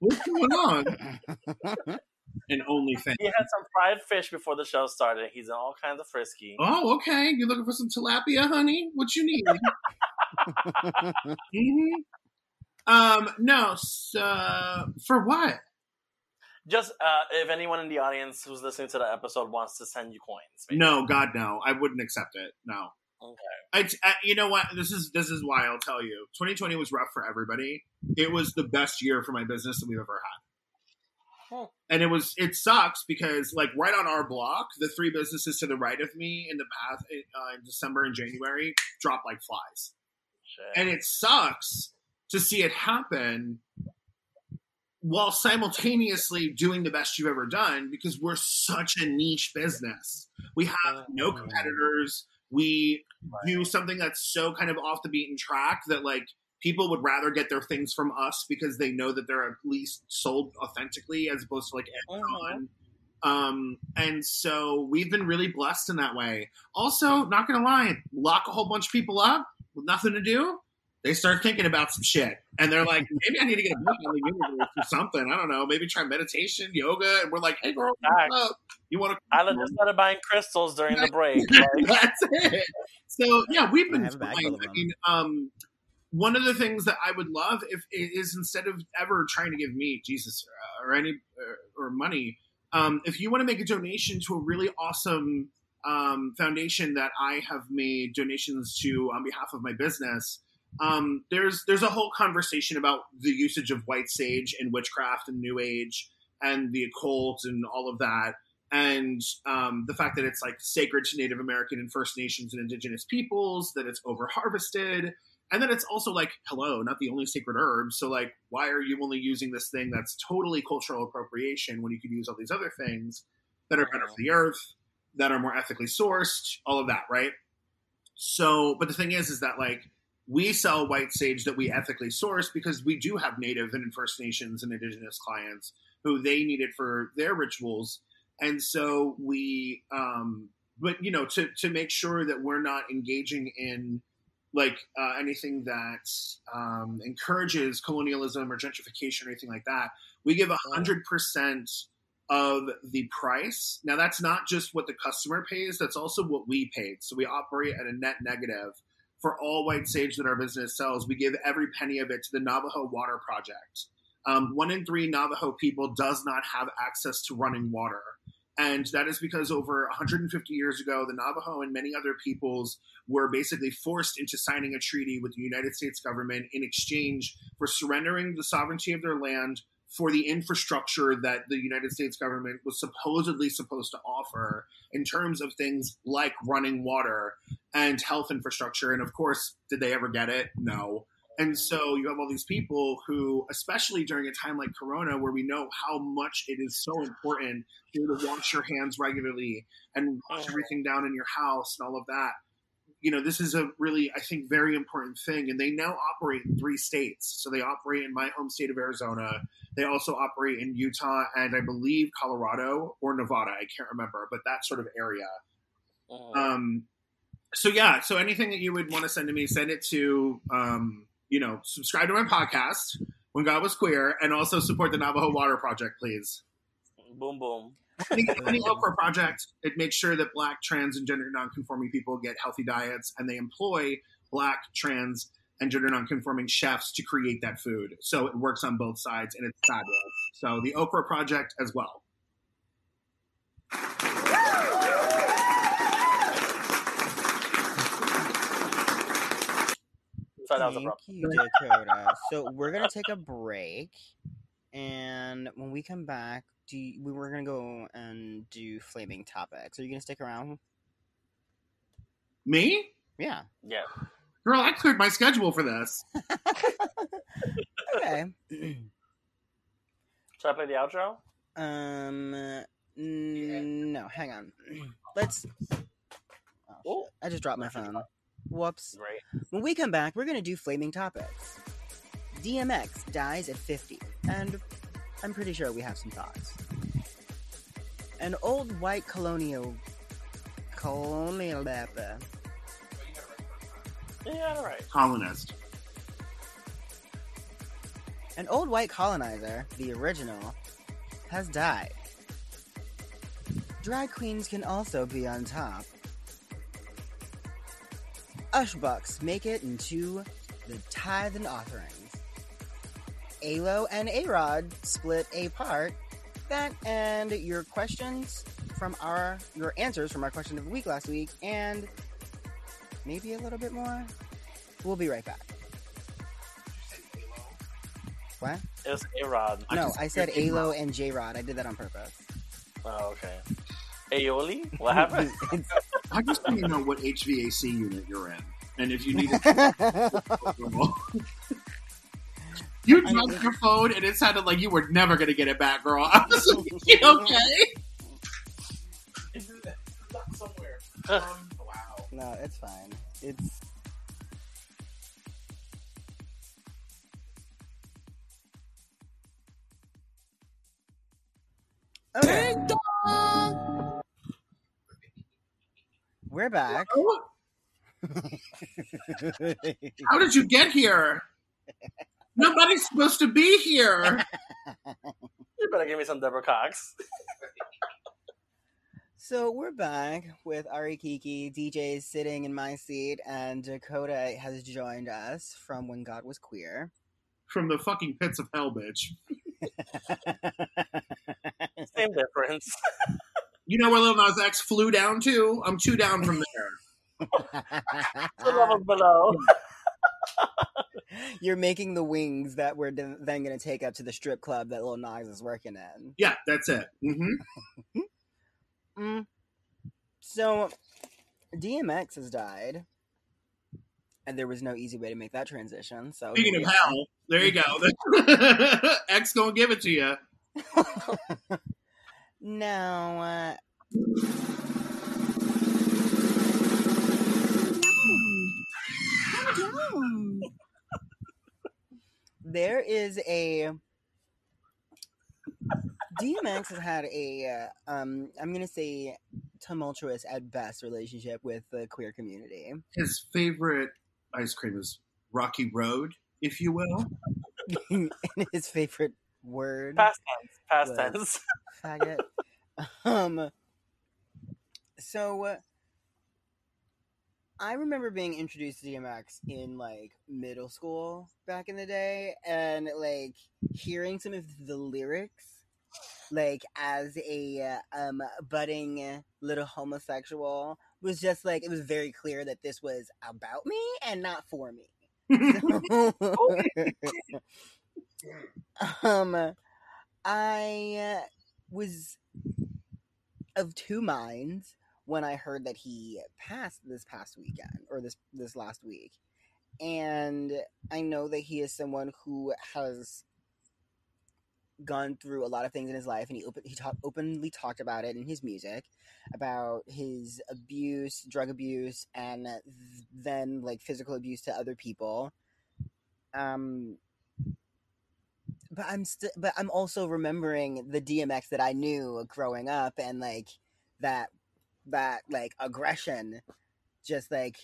What's going on? An OnlyFans. He had some fried fish before the show started. He's in all kinds of frisky. Oh, okay. You're looking for some tilapia, honey? What you need? hmm Um, no. So, for what? Just uh, if anyone in the audience who's listening to the episode wants to send you coins. basically. No, God, no. I wouldn't accept it. No. Okay. I, I, you know what? This is this is why I'll tell you. 2020 was rough for everybody. It was the best year for my business that we've ever had. Huh. And it was it sucks because like right on our block, the three businesses to the right of me in the path uh, in December and January dropped like flies. Shit. and it sucks to see it happen while simultaneously doing the best you've ever done because we're such a niche business. We have no competitors. We do something that's so kind of off the beaten track that like people would rather get their things from us because they know that they're at least sold authentically as opposed to like Amazon. Um, and so we've been really blessed in that way. Also, not gonna lie, lock a whole bunch of people up with nothing to do. They start thinking about some shit, and they're like, maybe I need to get a book on the universe or something. I don't know. Maybe try meditation, yoga, and we're like, hey, girl, what's up? You want to? Isla just started buying crystals during the break. Like, That's it. So yeah, we've been have a bag fine. I mean, um, one of the things that I would love if is instead of ever trying to give me Jesus uh, or any uh, or money, um, if you want to make a donation to a really awesome um, foundation that I have made donations to on behalf of my business. Um, there's there's a whole conversation about the usage of white sage in witchcraft and New Age and the occult and all of that and um, the fact that it's like sacred to Native American and First Nations and Indigenous peoples, that it's over harvested, and then it's also like, hello, not the only sacred herb. So like, why are you only using this thing that's totally cultural appropriation when you could use all these other things that are better for the earth, that are more ethically sourced, all of that, right? So, but the thing is, is that like we sell white sage that we ethically source because we do have Native and First Nations and Indigenous clients who they need it for their rituals and so we um but you know, to to make sure that we're not engaging in like uh, anything that um, encourages colonialism or gentrification or anything like that, we give a hundred percent of the price. Now, that's not just what the customer pays; that's also what we paid. So we operate at a net negative for all white sage that our business sells. We give every penny of it to the Navajo Water Project. Um, one in three Navajo people does not have access to running water. And that is because over 150 years ago, the Navajo and many other peoples were basically forced into signing a treaty with the United States government in exchange for surrendering the sovereignty of their land for the infrastructure that the United States government was supposedly supposed to offer in terms of things like running water and health infrastructure. And of course, did they ever get it? No. And so you have all these people who, especially during a time like Corona, where we know how much it is so important to wash your hands regularly and wash everything down in your house and all of that. You know, this is a really, I think, very important thing. And they now operate in three states. So they operate in my home state of Arizona. They also operate in Utah and I believe Colorado or Nevada. I can't remember, but that sort of area. Mhm. Um, so yeah, so anything that you would want to send to me, send it to um, you know, subscribe to my podcast when God was queer, and also support the Navajo Water Project, please. boom, boom. Any, any Okra project, it makes sure that Black, trans, and gender nonconforming people get healthy diets, and they employ Black, trans, and gender nonconforming chefs to create that food. So it works on both sides, and it's fabulous. So the Okra project as well. So that was a Thank you, Dakota. so we're gonna take a break, and when we come back, do you, we were gonna go and do flaming topics. Are you gonna stick around? Me, Yeah. Yeah. girl, I cleared my schedule for this. Okay. Should I play the outro? um. n- No, hang on. Let's. Oh. I just dropped my phone. Whoops. Great. When we come back, we're going to do flaming topics. DMX dies at 50, and I'm pretty sure we have some thoughts. An old white colonial. colonial. rapper. Yeah, all right. Colonist. An old white colonizer, the original, has died. Drag queens can also be on top. Usher bucks make it into the tithe and offerings. Alo and Arod split a part. That and your questions from our your answers from our question of the week last week, and maybe a little bit more. We'll be right back. What? It was A Rod. No, I said Alo and J Rod. I did that on purpose. Oh, okay. Aioli? What happened? I just want to know what HVAC unit you're in, and if you need it. You dropped your phone, and it sounded like you were never going to get it back, girl. I was like, "You okay? somewhere. Um, wow. no, it's fine. It's okay. We're back. How did you get here? Nobody's supposed to be here. you better give me some Deborah Cox. So we're back with Ari Kiki, DJ is sitting in my seat, and Dakota has joined us from When God Was Queer. From the fucking pits of hell, bitch. Same difference. You know where Lil Nas X flew down to? I'm two down from there. Two levels below. You're making the wings that we're then going to take up to the strip club that Lil Nas is working in. Yeah, that's it. hmm Mm. So, DMX has died, and there was no easy way to make that transition. So, Speaking of hell, there you go. X gonna give it to you. are. now, uh, there is a DMX has had a, uh, um, I'm gonna say, tumultuous at best relationship with the queer community. His favorite ice cream is Rocky Road, if you will. and his favorite word, Past tense. Past tense. faggot. um, so uh, I remember being introduced to DMX in like middle school back in the day, and like hearing some of the lyrics, like as a uh, um budding little homosexual, was just like it was very clear that this was about me and not for me. um, I was of two minds when I heard that he passed this past weekend or this this last week, and I know that he is someone who has gone through a lot of things in his life, and he open, he talk, openly talked about it in his music about his abuse, drug abuse, and then like physical abuse to other people. Um, but I'm still, but I'm also remembering the DMX that I knew growing up, and like that, that like aggression, just like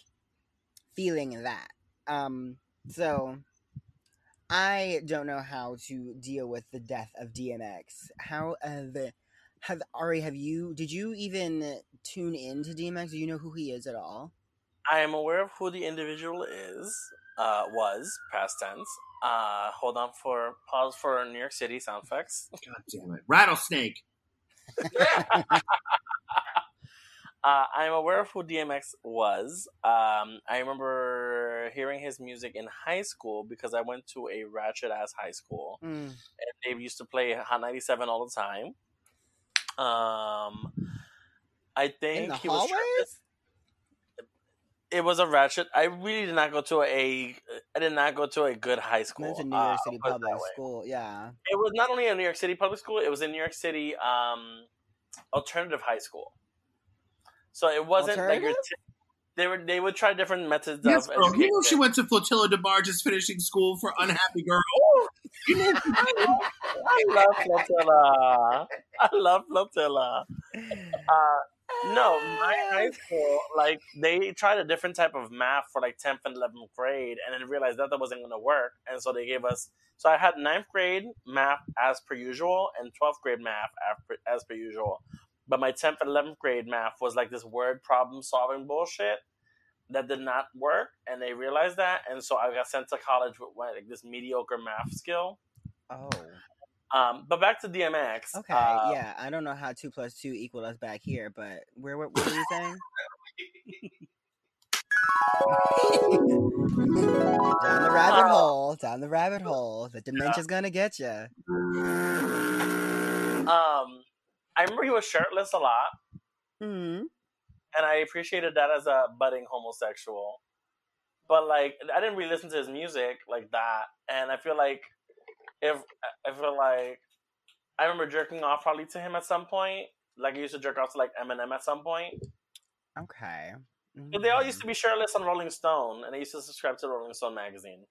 feeling that. Um, so I don't know how to deal with the death of DMX. How uh, the have Ari? Have you? Did you even tune in to DMX? Do you know who he is at all? I am aware of who the individual is, uh, was, past tense. Uh, hold on for pause for New York City sound effects. God damn it. Rattlesnake. Uh, I'm aware of who DMX was. Um, I remember hearing his music in high school because I went to a ratchet ass high school. Mm. and they used to play Hot 97 all the time. Um, I think he was. hallways? It was a ratchet. I really did not go to a. I did not go to a good high school. That's a New uh, York City put it public school. Yeah. It was not only a New York City public school. It was a New York City um, alternative high school. So it wasn't like your. Alternative? T- they were. They would try different methods Yes, of girl. You know she went to Flotilla DeBarge's finishing school for unhappy girl. I love Flotilla. I love Flotilla. Uh, no, my high school, like, they tried a different type of math for like 10th and 11th grade and then realized that that wasn't going to work. And so they gave us, so I had 9th grade math as per usual and 12th grade math as per, as per usual. But my 10th and 11th grade math was like this word problem solving bullshit that did not work. And they realized that. And so I got sent to college with like this mediocre math skill. Oh. Um, but back to DMX. Okay. uh, yeah. I don't know how two plus two equaled us back here, but where? What, what were you saying? down the rabbit Uh, hole. Down the rabbit hole. The dementia's gonna get you. Um, I remember he was shirtless a lot, Hmm. and I appreciated that as a budding homosexual. But like, I didn't really listen to his music like that, and I feel like if I feel like I remember jerking off probably to him at some point. Like I used to jerk off to like Eminem at some point. Okay. But they all used to be shirtless on Rolling Stone, and I used to subscribe to Rolling Stone magazine.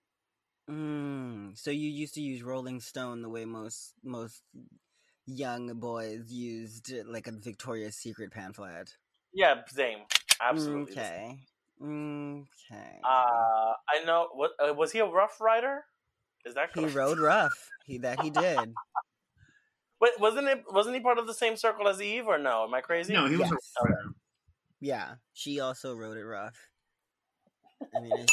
Mm, so you used to use Rolling Stone the way most most young boys used like a Victoria's Secret pamphlet. Yeah, same, absolutely. Okay. Okay. Uh, I know. What uh, was he a Rough Rider? Is that he rode rough. He that he did. Wait, wasn't it? Wasn't he part of the same circle as Eve, or no? Am I crazy? No, he was Yes. a Yeah, she also rode it rough. I mean, it's,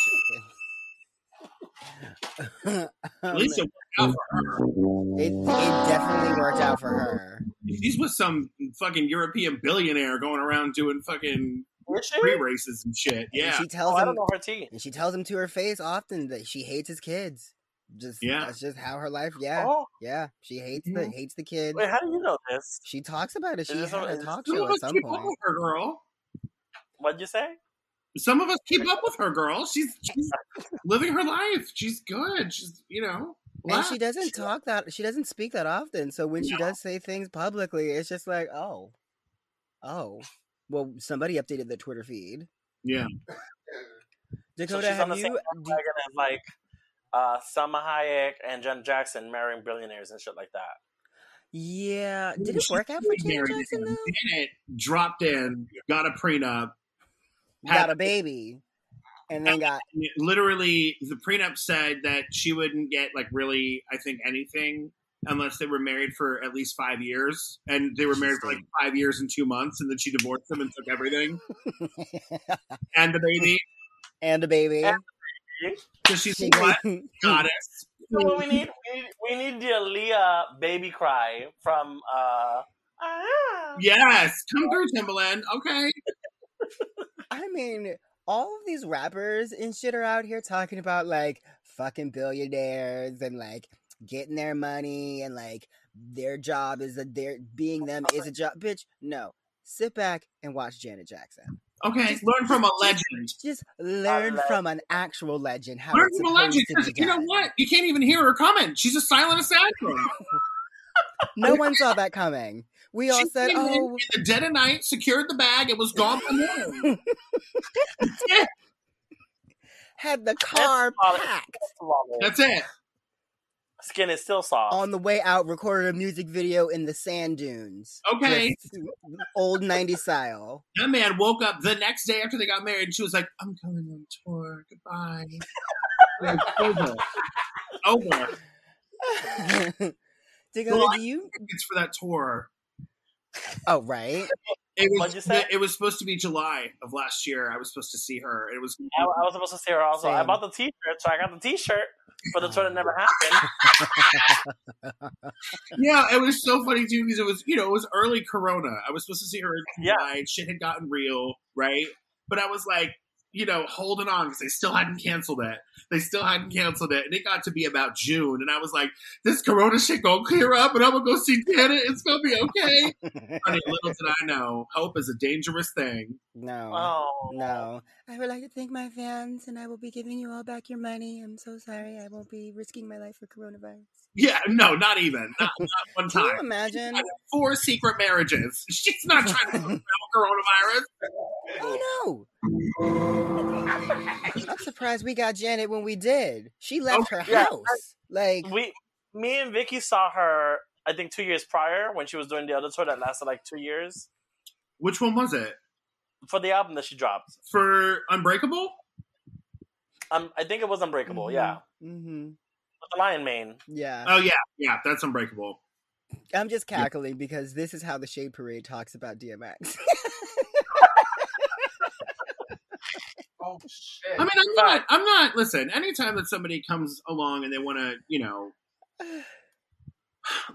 At oh, least it worked out for her. it, it definitely worked out for her. She's with some fucking European billionaire going around doing fucking Was free races and shit. And Yeah. she Oh, tells I him, don't know her tea. and she tells him to her face often that she hates his kids. Just Yeah. that's just how her life. Yeah, Oh, yeah. She hates the hates the kids. wait, how do you know this? She talks about it. She this had what- a talk show at some point. her, girl. What'd you say? Some of us keep up with her, girl. She's she's living her life. She's good. She's you know. And she doesn't talk that. She doesn't speak that often. So when she does say things publicly, it's just like, oh, oh. Well, somebody updated the Twitter feed. Yeah. Dakota, so she's on have the same you? do- as like uh, Salma Hayek and Jen Jackson marrying billionaires and shit like that. Yeah. Did it work out for getting Janet married Jackson again. though? Janet dropped in, got a prenup, Got a baby, and then got literally the prenup said that she wouldn't get like really i think anything unless they were married for at least five years and they were married for like five years and two months and then she divorced him and took everything and the baby and a baby. Because she's She- a what goddess You know what we need? We need, we need the Aaliyah baby cry from uh ah. yes come through timbaland okay I mean, all of these rappers and shit are out here talking about like fucking billionaires and like getting their money and like their job is that they're being them is a job. Bitch, no. Sit back and watch Janet Jackson. okay learn from a legend Just learn legend. from an actual legend how learn from a legend to 'cause you know what you can't even hear her coming she's a silent assassin No one saw that coming. We all She said, "Oh, the dead of night secured the bag it was gone from morning had the car solid. packed that's it Skin is still soft. on the way out. Recorded a music video in the sand dunes. okay old '90s style." That man woke up the next day after they got married and she was like, I'm going on tour. Goodbye. Like, over. Over. Digga, Well, do you? It's for that tour. Oh, right. It What'd you was, say? it was supposed to be July of last year. I was supposed to see her. It was I, I was supposed to see her also. I bought the T-shirt, so I got the T-shirt for the tour that never happened. yeah, it was so funny too because it was you know it was early Corona. I was supposed to see her in Yeah. Shit had gotten real, right? But I was like, you know, holding on because they still hadn't canceled it. They still hadn't canceled it, and it got to be about June, and I was like, this Corona shit gonna clear up, and I'm gonna go see Janet. It's gonna be okay. Honey, little did I know, hope is a dangerous thing. No. Oh No. I would like to thank my fans, and I will be giving you all back your money. I'm so sorry. I won't be risking my life for coronavirus. Yeah, no, not even, not, not one Can you time. imagine? Four secret marriages. She's not trying to sell coronavirus. Oh no! I'm surprised we got Janet when we did. She oh, left her Yeah. house. Like, we, me and Vicky saw her. I think two years prior when she was doing the other tour that lasted like two years Which one was it? For the album that she dropped. For Unbreakable? Um, I think it was Unbreakable. Mhm. Yeah, hmm with the Lion Mane. yeah. Oh yeah, yeah, that's Unbreakable. I'm just cackling because this is how the Shade Parade talks about DMX. Oh shit! I mean, I'm not. I'm not. Listen, anytime that somebody comes along and they want to, you know,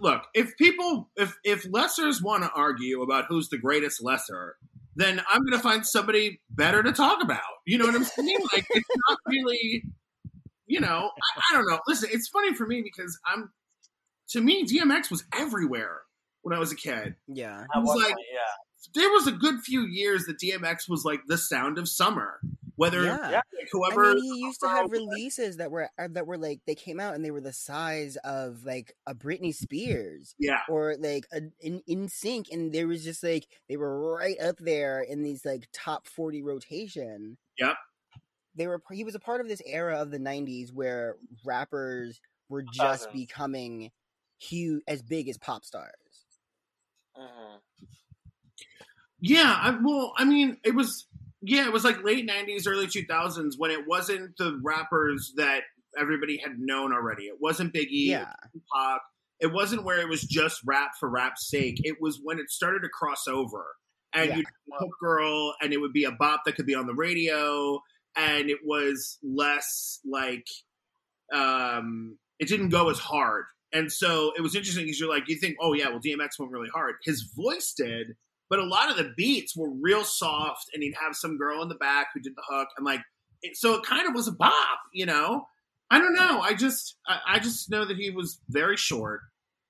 look. If people, if if lessers want to argue about who's the greatest lesser, then I'm going to find somebody better to talk about. You know what I'm saying? Like, it's not really. You know, I, I don't know. Listen, it's funny for me because I'm. To me, DMX was everywhere when I was a kid. yeah. I was like- yeah. There was a good few years that DMX was like the sound of summer. Whether Yeah. Yeah. like, I mean, he used to have releases that were uh, that were like they came out and they were the size of like a Britney Spears yeah, or like a, in NSYNC, and there was just like they were right up there in these like top forty rotation. Yep. They were. He was a part of this era of the '90s where rappers were just Thousands. becoming huge, as big as pop stars. Mhm. Yeah, I, well, I mean, it was yeah, it was like late '90s, early 2000s when it wasn't the rappers that everybody had known already. It wasn't Biggie, Yeah, Pac. It wasn't where it was just rap for rap's sake. It was when it started to cross over, and Yeah. you'd hook girl, and it would be a bop that could be on the radio, and it was less like, um, it didn't go as hard. And so it was interesting because you're like, you think, oh yeah, well DMX went really hard. His voice did, but a lot of the beats were real soft, and he'd have some girl in the back who did the hook, and like, it, so it kind of was a bop, you know. I don't know. I just, I, I just know that he was very short,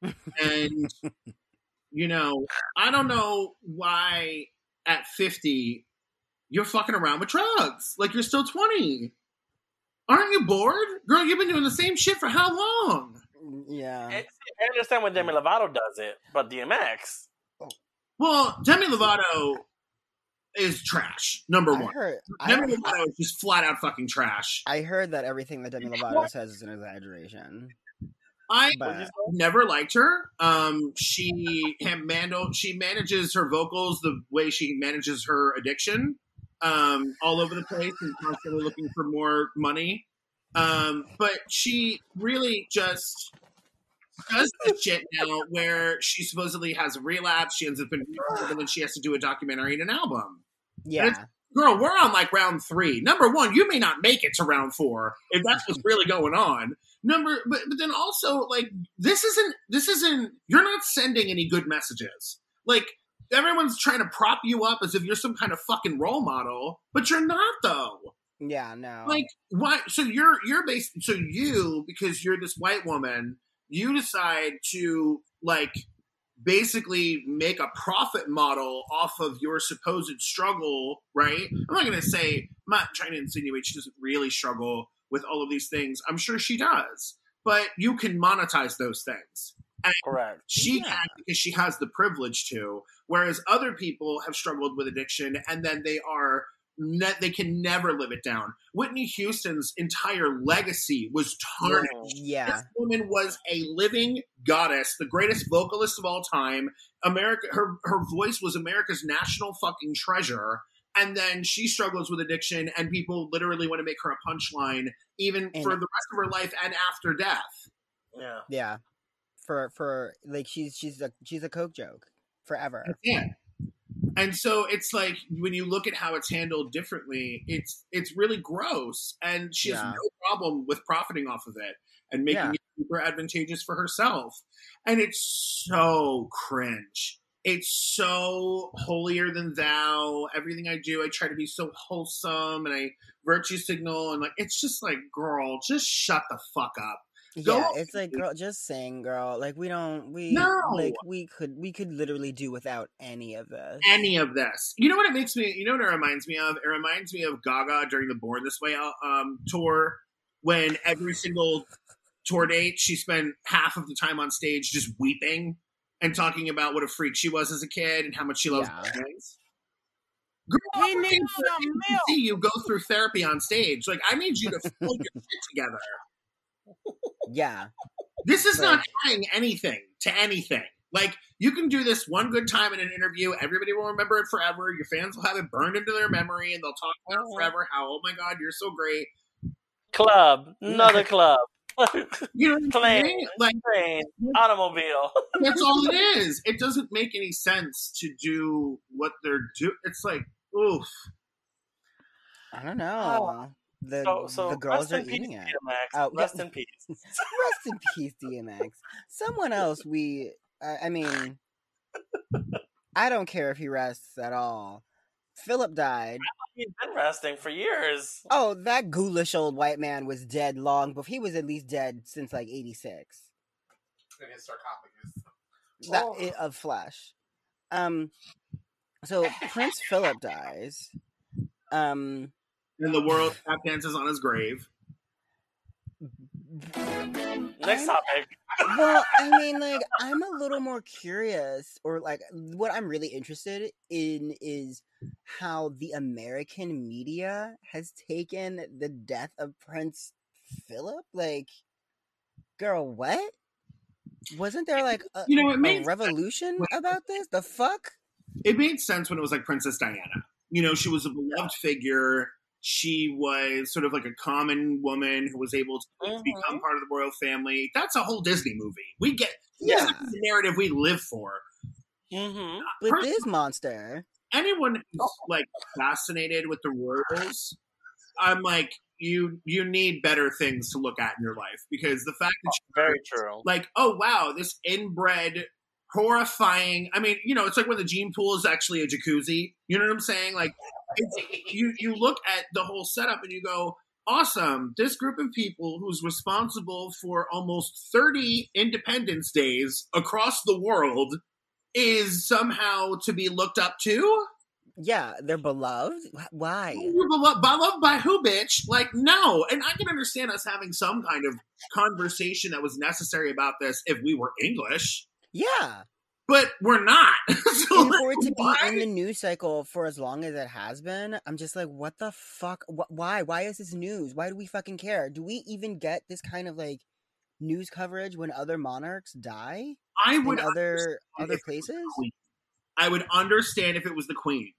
and you know, I don't know why at fifty you're fucking around with drugs like you're still twenty. Aren't you bored, girl? You've been doing the same shit for how long? yeah. I I understand when Demi Lovato does it, but DMX. Well, Demi Lovato is trash. Number I one. heard. I, Demi Lovato is just flat out fucking trash. I heard that everything that Demi Lovato says is an exaggeration. I But never liked her. Um, she handle she manages her vocals the way she manages her addiction, um, all over the place and constantly looking for more money. Um, but she really just does this shit now where she supposedly has a relapse. She ends up in and then she has to do a documentary and an album. yeah, Girl, we're on like round three. Number one, you may not make it to round four if that's what's really going on. Number, but but then also like this isn't this isn't you're not sending any good messages. Like everyone's trying to prop you up as if you're some kind of fucking role model, but you're not though. yeah, no, Like why? So you're you're based. So you because you're this white woman, you decide to like basically make a profit model off of your supposed struggle, right? I'm not going to say, I'm not trying to insinuate she doesn't really struggle with all of these things. I'm sure she does, but you can monetize those things. And Correct. She Yeah. can because she has the privilege to, whereas other people have struggled with addiction and then they are ne- they can never live it down. Whitney Houston's entire legacy was tarnished. yeah, This woman was a living goddess, the greatest vocalist of all time. America, her her voice was America's national fucking treasure. And then she struggles with addiction, and people literally want to make her a punchline, even And- for the rest of her life and after death. Yeah. yeah. For for like she's she's a she's a coke joke forever. Yeah. And so it's like when you look at how it's handled differently, it's it's really gross, and she has no problem with profiting off of it and making Yeah. it super advantageous for herself. And it's so cringe. It's so holier than thou. Everything I do, I try to be so wholesome, and I virtue signal, and like it's just like, girl, just shut the fuck up. Go Yeah, it's like girl, just sing, girl. Like we don't we No. like we could we could literally do without any of this. any of this. You know what it makes me? You know what it reminds me of? It reminds me of Gaga during the Born This Way um, tour, when every single tour date she spent half of the time on stage just weeping and talking about what a freak she was as a kid and how much she loves Yeah. bands. Girl, He needs need some milk. see you go through therapy on stage. Like I need you to pull your shit together. Yeah, This is Right. not tying anything to anything. Like you can do this one good time in an interview, everybody will remember it forever. Your fans will have it burned into their memory, and they'll talk about it Mhm. forever. How oh my god, you're so great. Club. Another club. You know what I'm Plane. saying? Like Train. Automobile. that's all it is. It doesn't make any sense to do what they're doing. It's like oof. I don't know. The So, so the girls rest are in peace, eating it. DMX. Oh, rest yeah. in peace. Rest in peace, DMX. Someone else we I, I mean I don't care if he rests at all. Philip died. He's been resting for years. Oh, that ghoulish old white man was dead long before he was at least dead since like 86. In his sarcophagus. That Oh. i- of flesh. Um so Prince Philip dies. Um And the world tap dances on his grave. Next topic. well, I mean, like, I'm a little more curious, or like, what I'm really interested in is how the American media has taken the death of Prince Philip. Like, girl, what? Wasn't there like a, You know, it a made revolution about this? The fuck? it made sense when it was like Princess Diana. You know, she was a beloved figure. She was sort of like a common woman who was able to Mhm. become part of the royal family. That's a whole Disney movie. We get Yeah. the narrative we live for. Mm-hmm. But Per- this monster, anyone who's like fascinated with the royals, I'm like, you you need better things to look at in your life because the fact that Very true. like, oh wow, this inbred, horrifying. I mean, you know, it's like when the gene pool is actually a jacuzzi. You know what I'm saying? Like, it's, you you look at the whole setup and you go, awesome. This group of people who's responsible for almost 30 Independence Days across the world is somehow to be looked up to. yeah, they're beloved. Wh- Why? You're beloved, beloved by who, bitch? Like, no. And I can understand us having some kind of conversation that was necessary about this if we were English, Yeah. but we're not. so, and for it to be in the news cycle for as long as it has been, I'm just like, what the fuck? Why? Why is this news? Why do we fucking care? Do we even get this kind of like news coverage when other monarchs die I in would other other if it was the places? I would understand if it was the queen.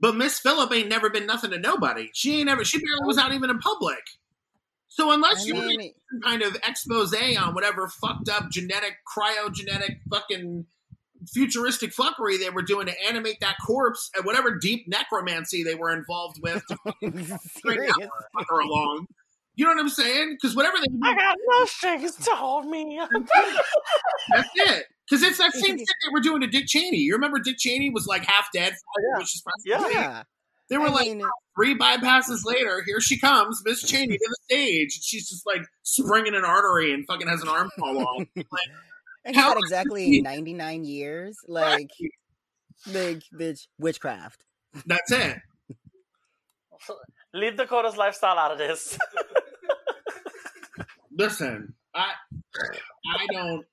But Miss Philip ain't never been nothing to nobody. She ain't ever. She barely was out even in public. So unless I you were mean, some kind of expose on whatever fucked up genetic, cryogenetic, fucking futuristic fuckery they were doing to animate that corpse and whatever deep necromancy they were involved with to bring that fucker along. You know what I'm saying? Because whatever they I got no strings to hold me. that's it. Because it's that same shit they were doing to Dick Cheney. You remember Dick Cheney was like half dead, yeah. which is Yeah. Yeah, They were I like mean, three bypasses later, here she comes, Miss Cheney to the stage. She's just like springing an artery and fucking has an arm fall off. and he how- had exactly 99 years. Like, like, bitch, witchcraft. That's it. Leave Dakota's lifestyle out of this. Listen, I I don't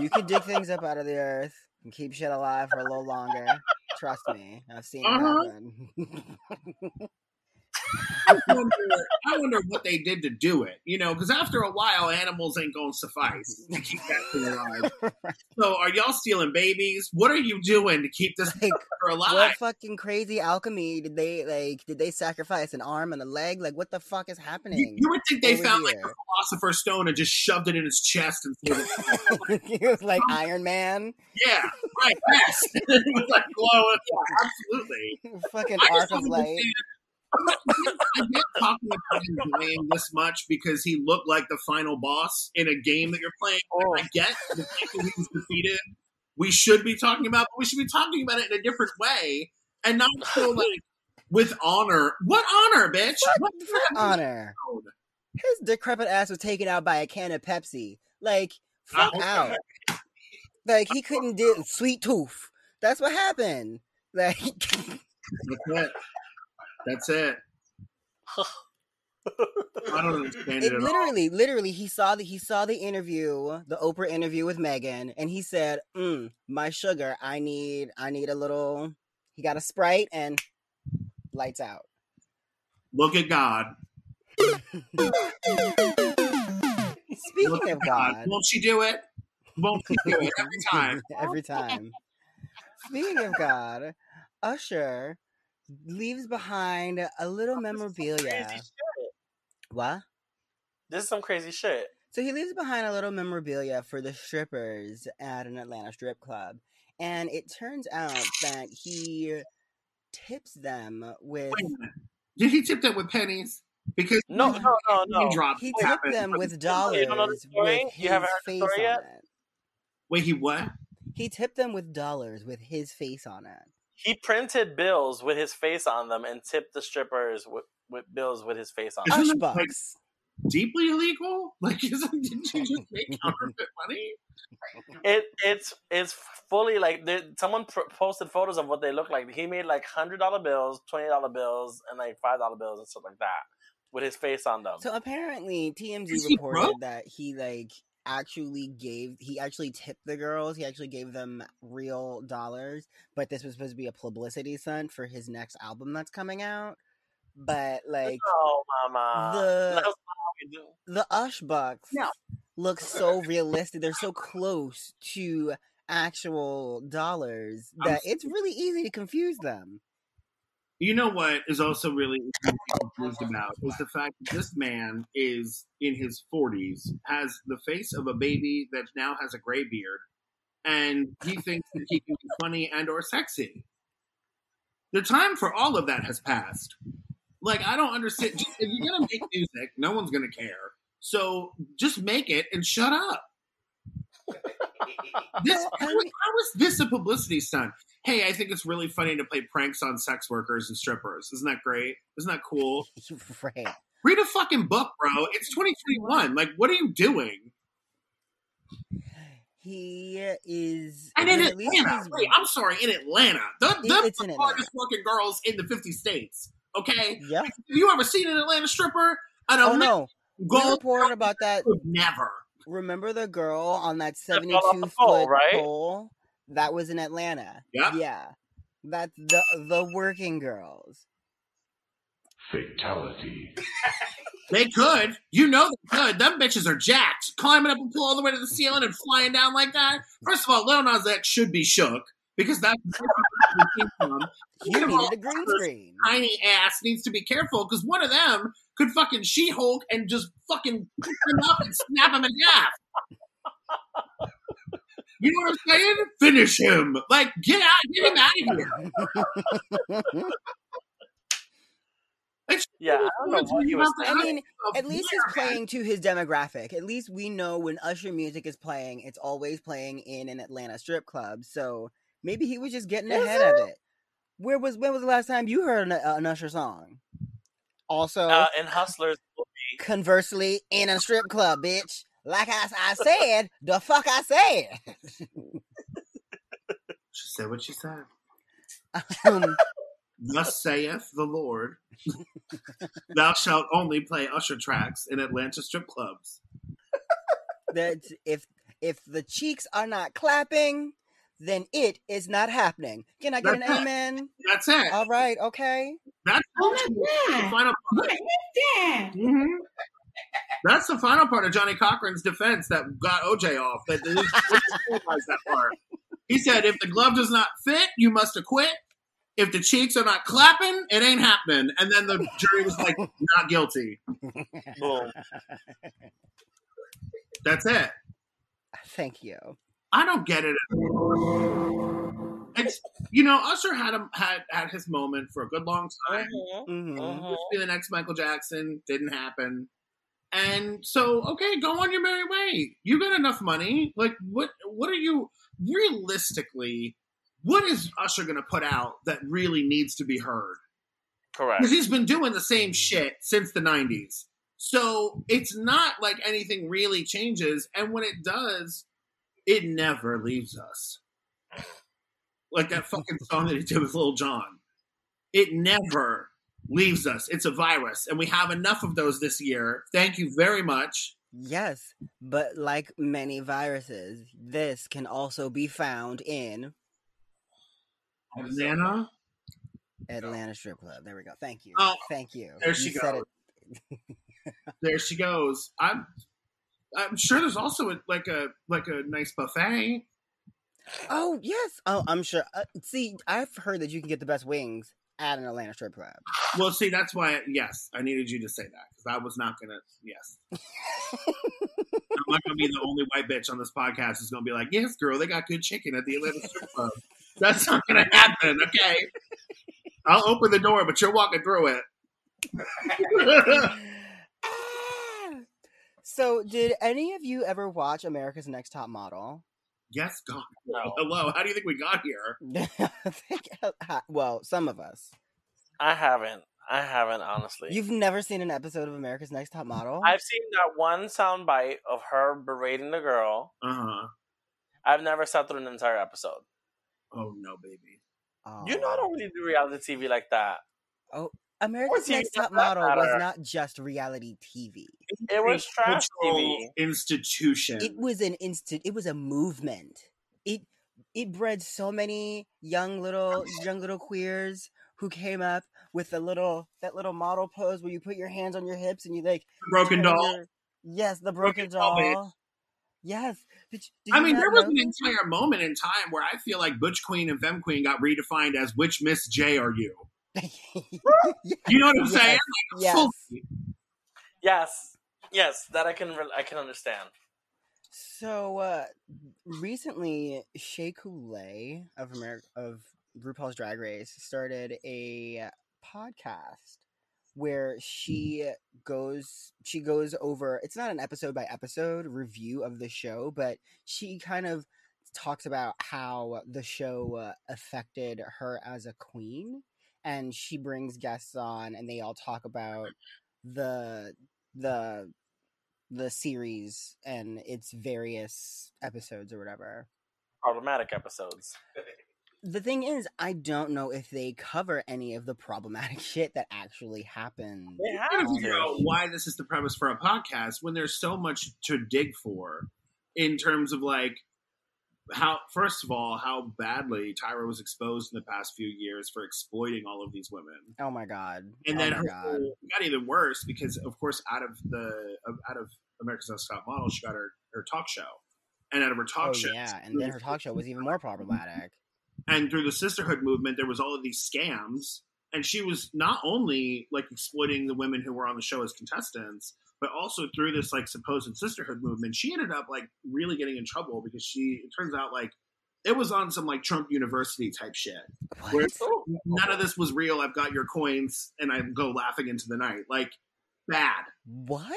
You can dig things up out of the earth and keep shit alive for a little longer. Trust me, I've seen Uh-huh. it happen. I wonder, I wonder what they did to do it. You know, because after a while, animals ain't going to suffice to keep that thing alive. So, are y'all stealing babies? What are you doing to keep this like, alive? what fucking crazy alchemy did they like? Did they sacrifice an arm and a leg? Like, what the fuck is happening? you would think they over found like here? the philosopher's stone and just shoved it in his chest and threw it. it was like Iron Man, Yeah, right. Yes, it was like glowing. Yeah, absolutely. fucking arc of light. Not- get talking about him playing this much because he looked like the final boss in a game that you're playing. Oh. I get the fact that he was defeated. We should be talking about, but we should be talking about it in a different way and not so like with honor. What honor, bitch? What For honor, his decrepit ass was taken out by a can of Pepsi. Like, fuck out. Like he couldn't do sweet tooth. That's what happened. Like That's it. I don't understand it, it at all. literally, literally, he saw the he saw the interview, the Oprah interview with Meghan, and he said, mm, "My sugar, I need, I need a little." He got a sprite and lights out. Look at God. Speaking Look of at God, Won't she do it? Won't she do it every time? every time. Speaking of God, Usher leaves behind a little oh, memorabilia. Crazy shit. What? This is some crazy shit. So he leaves behind a little memorabilia for the strippers at an Atlanta strip club. And it turns out that he tips them with Wait. Did he tip them with pennies? Because No, no, no, no. He dropped. he tipped them with You dollars don't know the story? You haven't heard the face story on yet? it. Wait, he what? He tipped them with dollars with his face on it. He printed bills with his face on them and tipped the strippers with, with bills with his face on them. Isn't Hush that, like. Deeply illegal? Like, isn't, didn't you just make counterfeit money? It it's it's fully like there, someone pr- posted photos of what they look like. He made like hundred dollar bills, twenty dollar bills, and like five dollar bills and stuff like that with his face on them. So apparently TMZ Is reported broke? that he like actually gave he actually tipped the girls. He actually gave them real dollars, but this was supposed to be a publicity stunt for his next album that's coming out. But like oh, mama, the- That's not how we do. the Ush Bucks No. look so realistic. They're so close to actual dollars I'm that it's really easy to confuse them. You know what is mm-hmm. also really confused about is the fact that this man is in his 40s, has the face of a baby that now has a gray beard, and he thinks that he can be funny and or sexy. The time for all of that has passed. Like I don't understand. Just, if you're gonna make music, no one's gonna care. So just make it and shut up. This how, is this a publicity stunt? Hey, I think it's really funny to play pranks on sex workers and strippers. Isn't that great? Isn't that cool? right. Read a fucking book, bro. It's 2021. Like, what are you doing? He is And in Atlanta. Wait, I'm sorry, in Atlanta. The, the it's in hardest working girls in the 50 states. Okay? Yep. Have you ever seen an Atlanta stripper? An Oh Atlanta no. We reported about that. never. Remember the girl on that 72 foot pole, right? pole? That was in Atlanta. Yeah. Yeah. That's the the working girls. Fatality. They could. You know they could. Them bitches are jacked. Climbing up a pool all the way to the ceiling and flying down like that. First of all, Lil Nas X should be shook because that's where he came from. You Second of all, needed a green screen. tiny ass needs to be careful because one of them could fucking She Hulk and just fucking pick him up and snap him in half. You know what I'm saying? Finish him. Like, get out, get him out of here. Yeah, I don't know what he was I mean, at least he's playing to his demographic. At least we know when Usher music is playing, it's always playing in an Atlanta strip club. So maybe he was just getting Is ahead of it. Where was when was the last time you heard an, an Usher song? Also, uh, in Hustlers movie. conversely, in a strip club, bitch. Like I, I said, the fuck I said. She said what she said. um, Thus saith the Lord, thou shalt only play Usher tracks in Atlanta strip clubs. that if if the cheeks are not clapping, then it is not happening. Can I get an it. amen? That's it. All right, okay. That's Oh my god! final What part. is that? Mhm. That's the final part of Johnnie Cochran's defense that got OJ off. That they didn't realize that part. He said, "If the glove does not fit, you must acquit. If the cheeks are not clapping, it ain't happening." And then the jury was like, "Not guilty." Boom. That's it. Thank you. I don't get it. It's you know, Usher had a, had had his moment for a good long time. Mhm, hmm mhm. be the next Michael Jackson. Didn't happen. And so, okay, go on your merry way. You got enough money. Like, what? What are you realistically? What is Usher going to put out that really needs to be heard? Correct. Because he's been doing the same shit since the '90s. So it's not like anything really changes. And when it does, it never leaves us. Like that fucking song that he did with Lil Jon. It never leaves us. It's a virus, and we have enough of those this year. Thank you very much. Yes, but like many viruses, this can also be found in Atlanta. Atlanta Strip Club. There we go. Thank you. Oh, Thank you. there she You goes. There she goes. I'm. I'm sure there's also a, like a like a nice buffet. Oh yes. Oh, I'm sure. Uh, see, I've heard that you can get the best wings at an Atlanta strip club. Well, see, that's why. Yes, I needed you to say that because I was not gonna. Yes, I'm not gonna be the only white bitch on this podcast who's gonna be like, "Yes, girl, they got good chicken at the Atlanta strip club." That's not gonna happen. Okay, I'll open the door, but you're walking through it. Ah! so, did any of you ever watch America's Next Top Model? Yes, God. No. Hello. How do you think we got here? Think- well, some of us. I haven't. I haven't honestly. You've never seen an episode of America's Next Top Model? I've seen that one soundbite of her berating the girl. Uh huh. I've never sat through an entire episode. Oh no, baby. You know, I don't really do reality TV like that. America's Next Top not Model was not just reality TV. It was trash TV. institution. It was an instant. It was a movement. It it bred so many young little young little queers who came up with the little that little model pose where you put your hands on your hips and you like Broken doll. your- yes, the Broken broken, doll, doll. Yes. Did, did I mean, there was an entire moment in time where I feel like Butch Queen and Femme Queen got redefined as which Miss J are you? You know what I'm Yes, saying? yes. Fully. Yes, yes, that I can. Re- I can understand. So uh recently Shea Coulee of America of RuPaul's Drag Race started a podcast where she goes she goes over it's not an episode by episode review of the show, but she kind of talks about how the show uh, affected her as a queen and she brings guests on and they all talk about mm-hmm. the the the series and its various episodes or whatever. Problematic episodes. The thing is, I don't know if they cover any of the problematic shit that actually happened. They I'm trying have to figure out why this is the premise for a podcast when there's so much to dig for in terms of like how first of all how badly Tyra was exposed in the past few years for exploiting all of these women, Oh my god. and oh then her god. got even worse because of course out of the out of America's Next Top Model she got her her talk show, and out of her talk Oh show yeah, and then her talk show was even more problematic. and through the sisterhood movement there was all of these scams and she was not only like exploiting the women who were on the show as contestants but also through this like supposed sisterhood movement she ended up like really getting in trouble because she it turns out like it was on some like trump university type shit where What? Oh. none of this was real i've got your coins and i go laughing into the night like bad What?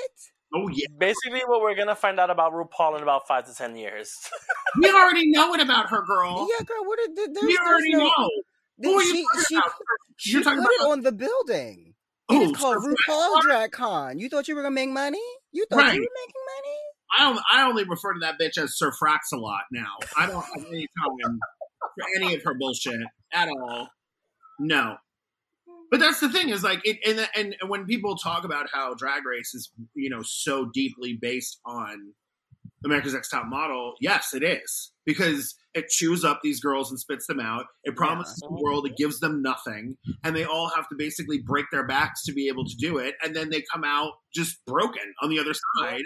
oh yeah Basically, what we're gonna find out about RuPaul in about five to ten years. we already know it about her girl Yeah, girl. What? Did, there's, we already no, know there- who are she, talking she, about she You're put talking it about- on the building. It oh is called so- RuPaul Drag Con. You thought you were gonna make money? You thought Right. you were making money? I only, I only refer to that bitch as Sir Frax-a-lot now. I don't have any time for any of her bullshit at all. No. But that's the thing is like it, and and and when people talk about how Drag Race is you know so deeply based on America's Next Top Model, yes, it is because it chews up these girls and spits them out. It promises the world, it gives them nothing, and they all have to basically break their backs to be able to do it, and then they come out just broken on the other side.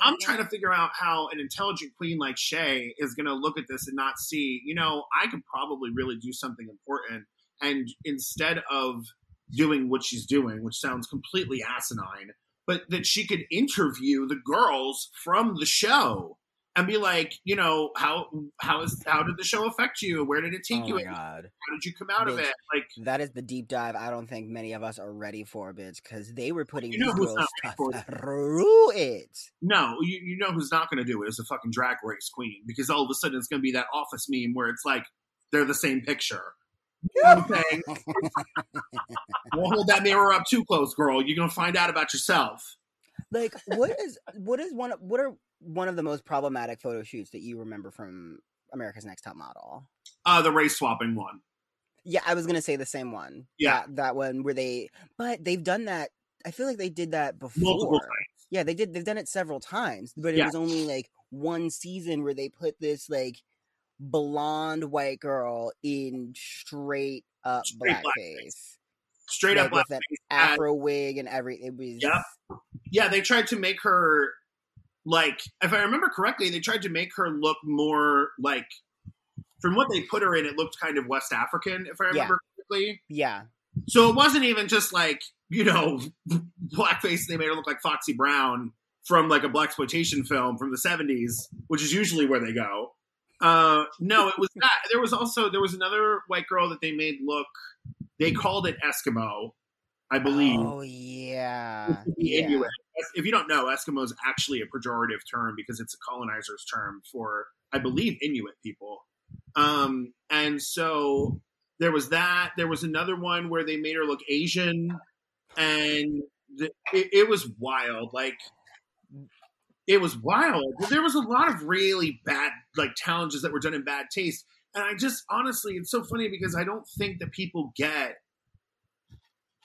I'm trying to figure out how an intelligent queen like Shea is going to look at this and not see, you know, I could probably really do something important. And instead of doing what she's doing, which sounds completely asinine, but that she could interview the girls from the show and be like, you know, how how is how did the show affect you? Where did it take Oh you? my god. How did you come out of it? Like, That is the deep dive I don't think many of us are ready for, bitch, because they were putting You know these who's girls not ready through it. no, you, you know who's not going to do it is a fucking drag race queen because all of a sudden it's going to be that office meme where it's like they're the same picture. You know what I'm saying? Don't hold that mirror up too close, girl. You're gonna find out about yourself. like what is what is one of what are one of the most problematic photo shoots that you remember from America's Next Top Model? Uh, the race swapping one. Yeah, I was gonna say the same one. Yeah. that, that one where they, but they've done that. I feel like they did that before. Yeah, they did. They've done it several times, but it Yeah. was only like one season where they put this like blonde white girl in straight up Straight blackface, Straight like, up with an afro wig and everything. It was. Yep. Yeah, they tried to make her like, if I remember correctly, they tried to make her look more like. From what they put her in, it looked kind of West African, if I Yeah. remember correctly. Yeah. So it wasn't even just like you know blackface. They made her look like Foxy Brown from like a black exploitation film from the seventies, which is usually where they go. Uh, no, it was that. There was also there was another white girl that they made look. They called it Eskimo, I believe. Oh yeah. yeah. Inuit. If you don't know, Eskimo is actually a pejorative term because it's a colonizer's term for, I believe, Inuit people. Um, and so there was that. There was another one where they made her look Asian, and the, it, it was wild. Like it was wild. There was a lot of really bad like challenges that were done in bad taste. And I just honestly, it's so funny because I don't think that people get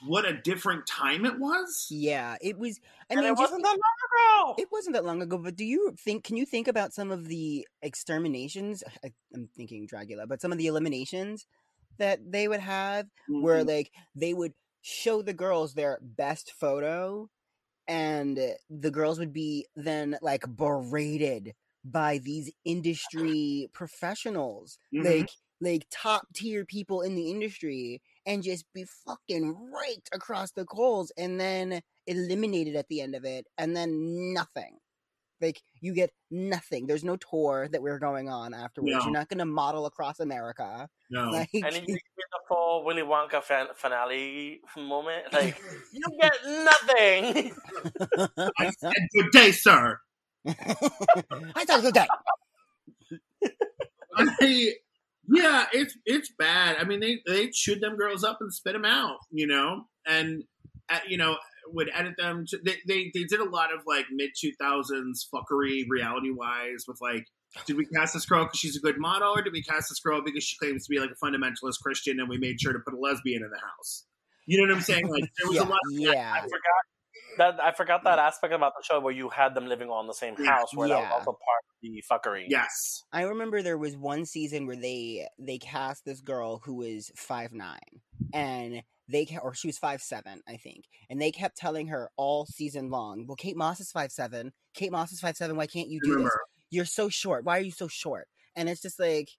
what a different time it was. Yeah, it was. I and mean, it just- wasn't that long ago. It wasn't that long ago, but do you think? Can you think about some of the exterminations? I, I'm thinking Dragula, but some of the eliminations that they would have, where Mhm. like they would show the girls their best photo, and the girls would be then like berated by these industry professionals, Mhm. like like top tier people in the industry, and just be fucking raked across the coals, and then eliminated at the end of it, and then nothing. Like you get nothing. There's no tour that we're going on afterwards. No. You're not going to model across America. no. Like and then you get the full Willy Wonka fan- finale moment. Like, you get nothing. I said good day, sir. I thought good day. I, yeah, it's it's bad. I mean, they they chewed them girls up and spit them out, you know, and uh, you know would edit them. To, they, they they did a lot of like mid two thousands fuckery reality wise with like. Did we cast this girl because she's a good model, or did we cast this girl because she claims to be like a fundamentalist Christian, and we made sure to put a lesbian in the house? You know what I'm saying? Like there was Yeah, a lot. Of, yeah. I forgot. that I forgot that aspect about the show where you had them living all in the same house, where that was Yeah. also part of the fuckery. Yes. I remember there was one season where they they cast this girl who was five nine, and they ca- or she was five seven, I think, and they kept telling her all season long, "Well, Kate Moss is five seven. Kate Moss is five seven. Why can't you do this? You're so short. Why are you so short?" And it's just like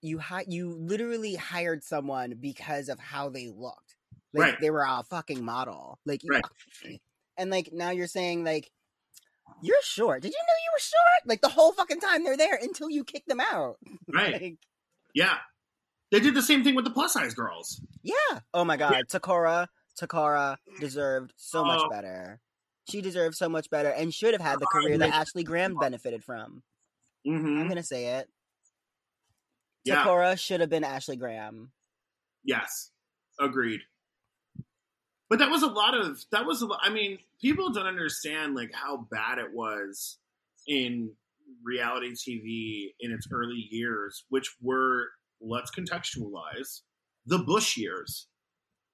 you hi- you literally hired someone because of how they looked. Like Right. they were a fucking model. Like Right. and like now you're saying like you're short. Did you know you were short? Like the whole fucking time they're there until you kick them out. Right. Like, Yeah. They did the same thing with the plus size girls. yeah. Oh my god, Toccara, Toccara deserved so much Oh. better. She deserved so much better and should have had the career that Ashley Graham benefited from. hmm I'm gonna say it. Yeah. Toccara should have been Ashley Graham. Yes, agreed. But that was a lot of that was a lot. I mean, people don't understand like how bad it was in reality TV in its early years, which were let's contextualize the Bush years.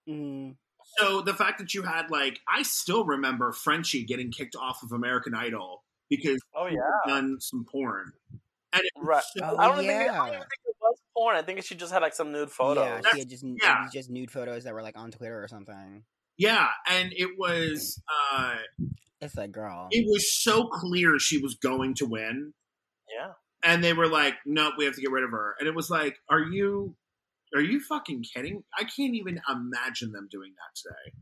Mm, So the fact that you had like, I still remember Frenchie getting kicked off of American Idol because Oh he yeah. had done some porn, and it Right. so- Oh, I don't think it, I don't think it was porn. I think she just had like some nude photos. Yeah, she had just yeah. was just nude photos that were like on Twitter or something. yeah, and it was. uh It's like girl. it was so clear she was going to win Yeah. And they were like nope we have to get rid of her. And it was like are you are you fucking kidding? I can't even imagine them doing that today.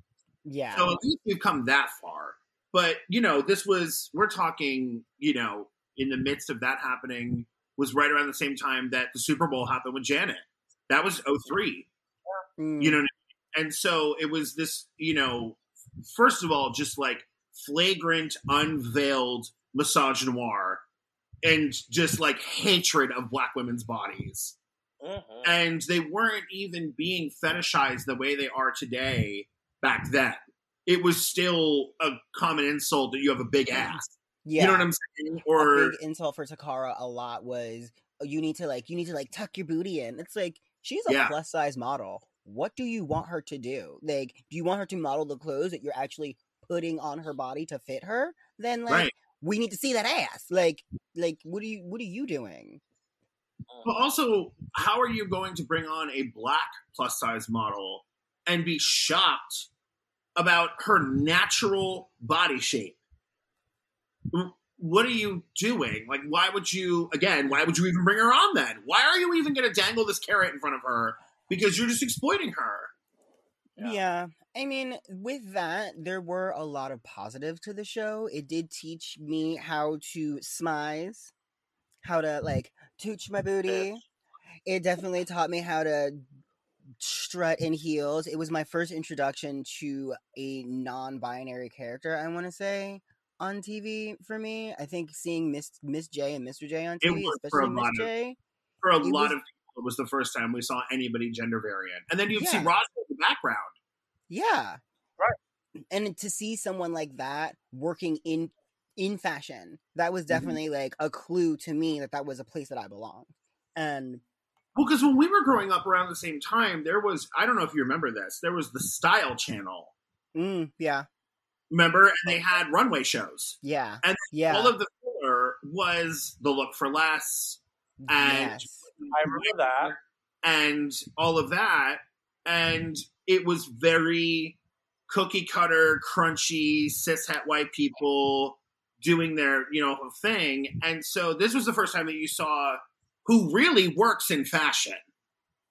Yeah. so at least we've come that far. But you know this was we're talking you know in the midst of that happening was right around the same time that the super bowl happened with janet. That was 03 Mm, you know what I mean? and so it was this you know first of all just like flagrant unveiled misogynoir and just like hatred of black women's bodies hmm and they weren't even being fetishized the way they are today back then it was still a common insult that you have a big ass yeah. you know what i'm saying a or big insult for Toccara a lot was "Oh, you need to like you need to like tuck your booty in. It's like she's a Yeah. plus size model. What do you want her to do? Like, do you want her to model the clothes that you're actually putting on her body to fit her? Then like right we need to see that ass. Like like what are you what are you doing? But also, how are you going to bring on a black plus size model and be shocked about her natural body shape? What are you doing? Like, why would you, again, why would you even bring her on then? Why are you even going to dangle this carrot in front of her? Because you're just exploiting her. Yeah. Yeah. I mean, with that, there were a lot of positives to the show. It did teach me how to smize, how to like tooch my booty. It definitely taught me how to strut in heels. It was my first introduction to a non-binary character, I want to say, on TV for me. I think seeing Miss Miss J and Mr. J on TV, was for a especially Miss J. For a lot was- of people, it was the first time we saw anybody gender variant. And then you'd see Yeah. Roswell in the background. Yeah. Right. And to see someone like that working in in fashion, that was definitely like a clue to me that that was a place that I belonged. And Well, because when we were growing up around the same time, there was, I don't know if you remember this, there was the Style Channel. mm, yeah, Remember? And they had runway shows. yeah, And yeah. All of the filler was the look for less and yes. I remember that. and all of that. And it was very cookie cutter, crunchy, cis cishet white people doing their, you know, thing. And so this was the first time that you saw who really works in fashion.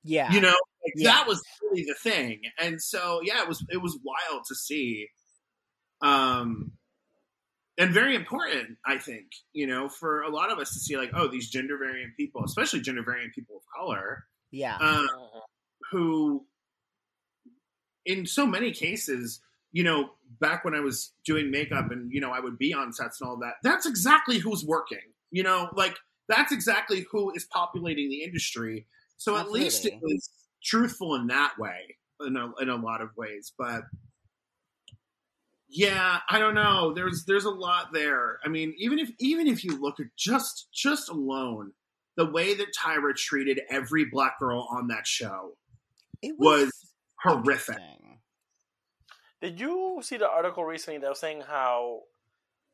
Yeah. You know, like Yeah. that was really the thing. And so yeah, it was it was wild to see. Um and very important, I think, you know, for a lot of us to see like, oh, these gender variant people, especially gender variant people of color, yeah. Mhm. who in so many cases you know back when i was doing makeup and you know i would be on sets and all that that's exactly who's working you know? Like that's exactly who is populating the industry. So at least it was truthful in that way in a, in a lot of ways but yeah i don't know. There's there's a lot there. I mean even if even if you look at just just alone the way that tyra treated every black girl on that show it was horrific. Interesting. Did you see the article recently that was saying how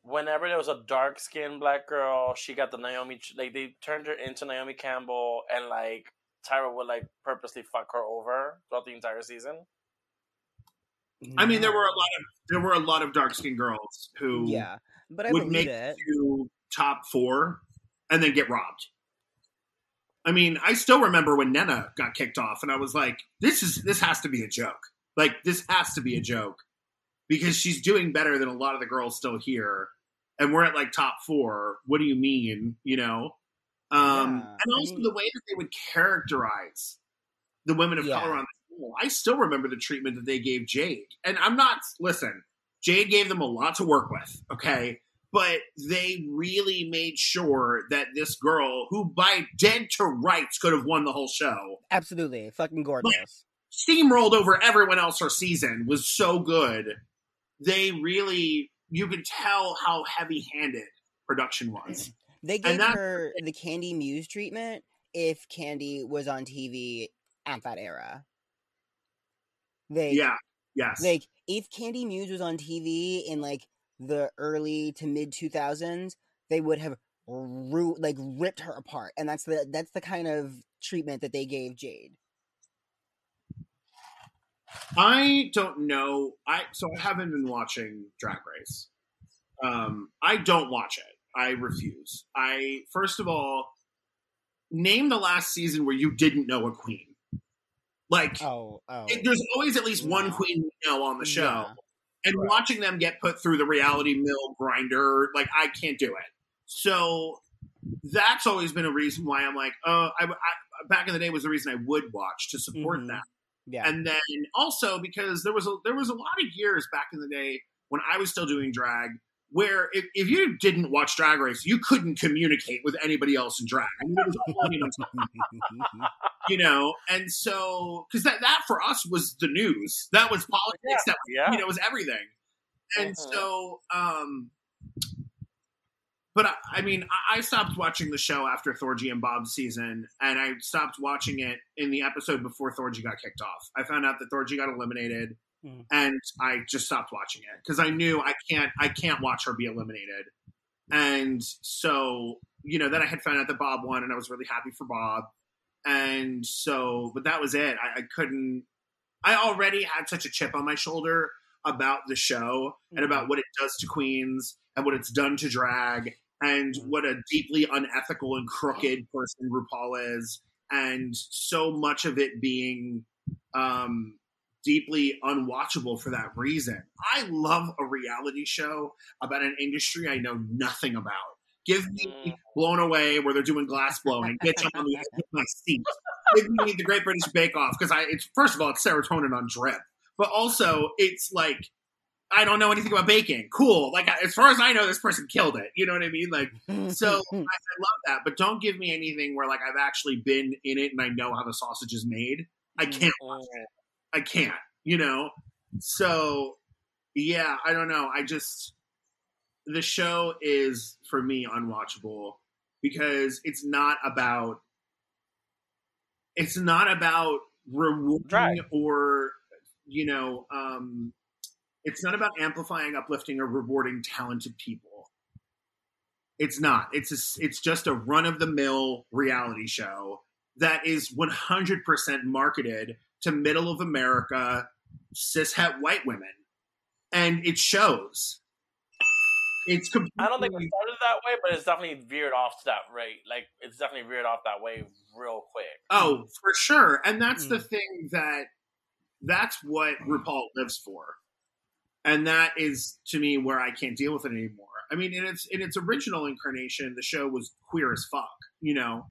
whenever there was a dark skinned black girl, she got the Naomi like they turned her into Naomi Campbell and like Tyra would like purposely fuck her over throughout the entire season. I mean, there were a mm. lot of there were a lot of dark skinned girls who Yeah, but I would make it. to top four and then get robbed. I mean, I still remember when Nnenna got kicked off, and I was like, "This is this has to be a joke. Like this has to be a joke because she's doing better than a lot of the girls still here, and we're at like top four. What do you mean? You know?" Um, Yeah, and I also mean- the way that they would characterize the women of Yeah. color on the school. I still remember the treatment that they gave Jade, and I'm not listen. Jade gave them a lot to work with. Okay, but they really made sure that this girl, who by dead to rights could have won the whole show, Absolutely, fucking gorgeous. Steamrolled over everyone else her season, was so good. They really, you could tell how heavy handed production was. They gave that- her the Kandy Muse treatment if Kandy was on TV at that era. They Yeah, yes. like if Kandy Muse was on TV in like the early to mid 2000s, they would have ru- like ripped her apart, and that's the that's the kind of treatment that they gave Jade. I don't know. I so I haven't been watching Drag Race. Um, I don't watch it. I refuse. I first of all name the last season where you didn't know a queen. Like Oh, oh, it- there's always at least one queen we know on the show, Yeah. and watching them get put through the reality mill grinder, like I can't do it. So that's always been a reason why I'm like, uh, I, I back in the day was the reason I would watch to support Mhm. that yeah. and then also because there was a there was a lot of years back in the day when I was still doing drag where if, if you didn't watch Drag Race, you couldn't communicate with anybody else in drag. I mean, it was all, you, know, you know, and so because that that for us was the news, that was politics, that Yeah. you know, was everything, and Mhm. so um. But I, I mean, I, I stopped watching the show after Thorgy and Bob's season, and I stopped watching it in the episode before Thorgy got kicked off. I found out that Thorgy got eliminated, Mhm. and I just stopped watching it because I knew I can't, I can't watch her be eliminated. And so, you know, then I had found out that Bob won, and I was really happy for Bob. And so, but that was it. I, I couldn't. I already had such a chip on my shoulder about the show and about what it does to queens and what it's done to drag and what a deeply unethical and crooked person RuPaul is, and so much of it being um, deeply unwatchable for that reason. I love a reality show about an industry I know nothing about. Give me Mm. Blown Away where they're doing glass blowing. Get on the edge of my seat. Give me the Great British Bake Off because I. It's first of all, it's serotonin on drip, but also it's like I don't know anything about baking. Cool. Like as far as I know, this person killed it. You know what I mean? Like so I, I love that, but don't give me anything where like I've actually been in it and I know how the sausage is made. I can't. Mm. I can't. You know. So yeah, I don't know. I just the show is for me unwatchable because it's not about it's not about rewarding Drag. or you know um it's not about amplifying uplifting or rewarding talented people it's not it's a, it's just a run of the mill reality show that is 100% marketed to middle of america cishet white women and it shows it's completely I don't think it started that way, but it's definitely veered off to that rate. Like it's definitely veered off that way real quick. Oh, for sure. And that's the Mm. thing that that's what RuPaul lives for. And that is to me where I can't deal with it anymore. I mean, in its in its original incarnation, the show was queer as fuck, you know.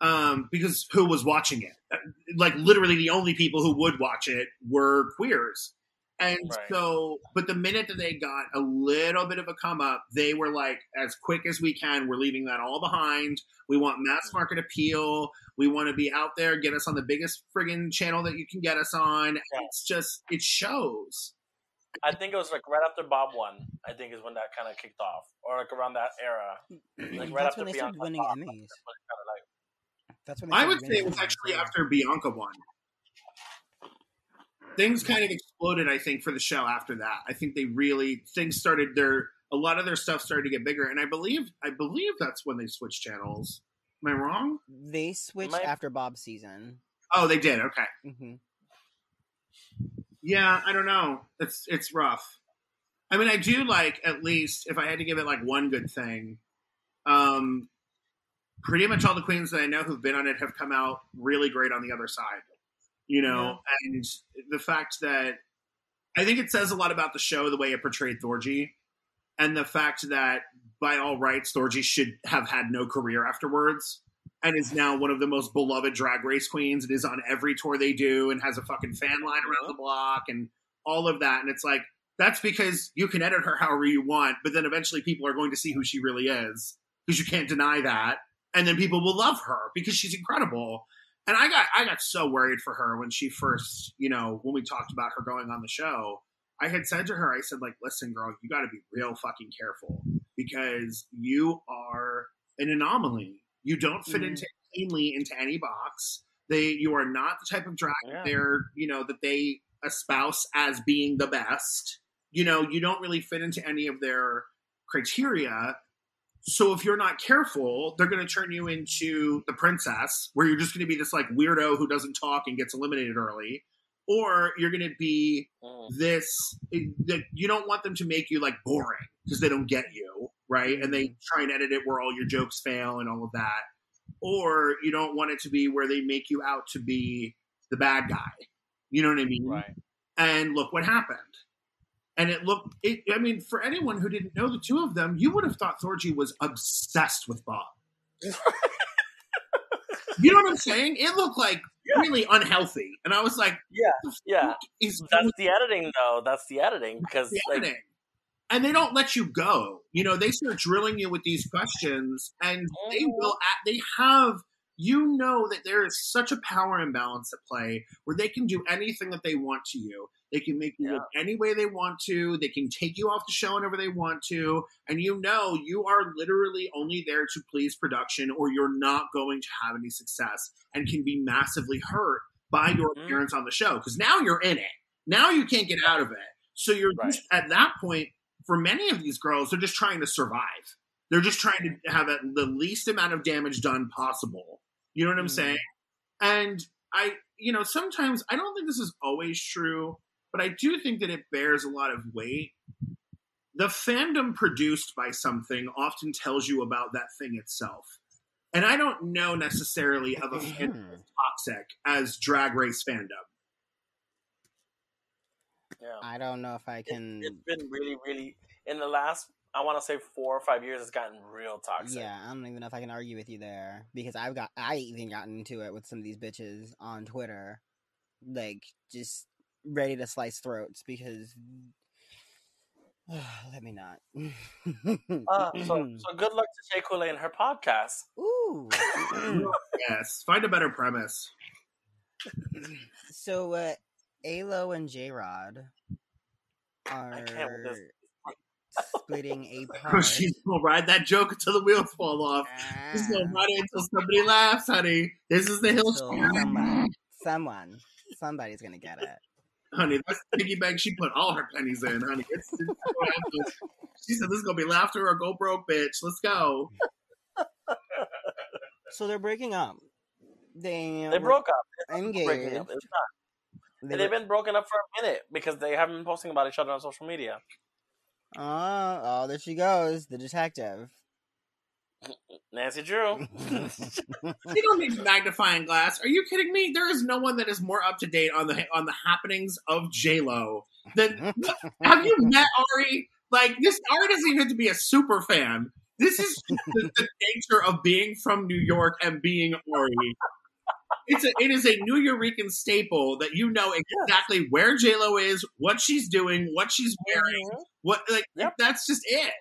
Um, because who was watching it? Uh, Like literally the only people who would watch it were queers. And Right. so, but the minute that they got a little bit of a come up, they were like, as quick as we can, we're leaving that all behind. We want mass market appeal. We want to be out there, get us on the biggest friggin' channel that you can get us on. Yeah. It's just, it shows. I think it was like right after Bob won. I think is when that kind of kicked off, or like around that era. Like right That's after when they started winning Bob, Emmys. Kind like That's when I would say it was actually yeah. after Bianca won. things kind of exploded. I think for the show after that. I think they really things started their a lot of their stuff started to get bigger, and I believe I believe that's when they switched channels. Am I wrong? They switched My- after Bob's season. Oh, they did. Okay. hmm Yeah, I don't know. It's it's rough. I mean, I do like at least if I had to give it like one good thing, um, pretty much all the queens that I know who've been on it have come out really great on the other side. You know, and the fact that I think it says a lot about the show the way it portrayed Thorgy, and the fact that by all rights Thorgy should have had no career afterwards. And is now one of the most beloved drag race queens. It is on every tour they do and has a fucking fan line around uh-huh. the block and all of that. And it's like, that's because you can edit her however you want, but then eventually people are going to see who she really is because you can't deny that. And then people will love her because she's incredible. And I got I got so worried for her when she first, you know, when we talked about her going on the show. I had said to her, I said, like, listen, girl, you got to be real fucking careful because you are an anomaly. You don't fit Mhm. into cleanly into any box. They, you are not the type of drag Yeah. that they're, you know, that they espouse as being the best. You know, you don't really fit into any of their criteria. So if you're not careful, they're going to turn you into the princess, where you're just going to be this like weirdo who doesn't talk and gets eliminated early, or you're going to be Mm. this that you don't want them to make you like boring because they don't get you right and they try and edit it where all your jokes fail and all of that or you don't want it to be where they make you out to be the bad guy you know what i mean Right. and look what happened and it looked it, i mean for anyone who didn't know the two of them you would have thought thorgy was obsessed with bob you know what i'm saying it looked like Yeah. really unhealthy and i was like Yeah. Yeah. is That's the editing, though. That's the editing because like, editing. and they don't let you go. You know, they start drilling you with these questions, and they Mhm. will. They have. You know that there is such a power imbalance at play where they can do anything that they want to you. They can make you Yeah. look any way they want to. They can take you off the show whenever they want to. And you know you are literally only there to please production or you're not going to have any success and can be massively hurt by your Mhm. appearance on the show because now you're in it. Now you can't get out of it. So you're Right. just at that point, for many of these girls, they're just trying to survive. They're just trying to have a, the least amount of damage done possible. You know what I'm Mhm. saying? And I, you know, sometimes I don't think this is always true, but I do think that it bears a lot of weight. The fandom produced by something often tells you about that thing itself. And I don't know necessarily of a fandom Mhm. as toxic as drag race fandom. Yeah. I don't know if I can. It's been really, really in the last. I want to say four or five years. It's gotten real toxic. Yeah, I don't even know if I can argue with you there because I've got I even gotten into it with some of these bitches on Twitter, like just ready to slice throats because. let me not. Uh, so, so good luck to Shea Coulee and her podcast. Ooh. Yes, find a better premise. so uh, Alo and J Rod are can't with this. splitting a part. She's gonna ride that joke until the wheels fall off. She's gonna ah. ride it until somebody laughs, honey. This is the hill someone, someone, somebody's gonna get it. honey. That's the piggy bank she put all her pennies in, honey. It's, it's she said this is gonna be laughter or go broke, bitch. Let's go. So they're breaking up. They They broke up. engaged. Breaking up. It's not. They They've were- been broken up for a minute because they haven't been posting about each other on social media. oh, oh, there she goes, the detective. Nancy Drew. You don't need magnifying glass. Are you kidding me? There is no one that is more up to date on the on the happenings of J Lo than. Have you met Ari? Like this, Ari doesn't even have to be a super fan. This is the, the nature of being from New York and being Ari. It's a, it is a Nuyorican staple that you know exactly where J Lo is, what she's doing, what she's wearing, what like Yep. that's just it.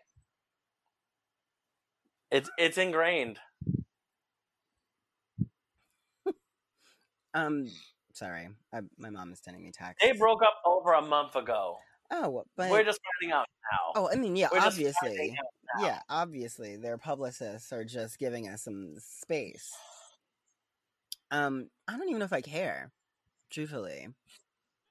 It's it's ingrained. um, sorry, I, my mom is sending me text. They broke up over a month ago. Oh, but We're just finding out now. oh, I mean, yeah, We're obviously, finding out now. yeah, obviously, their publicists are just giving us some space. Um, I don't even know if I care, truthfully.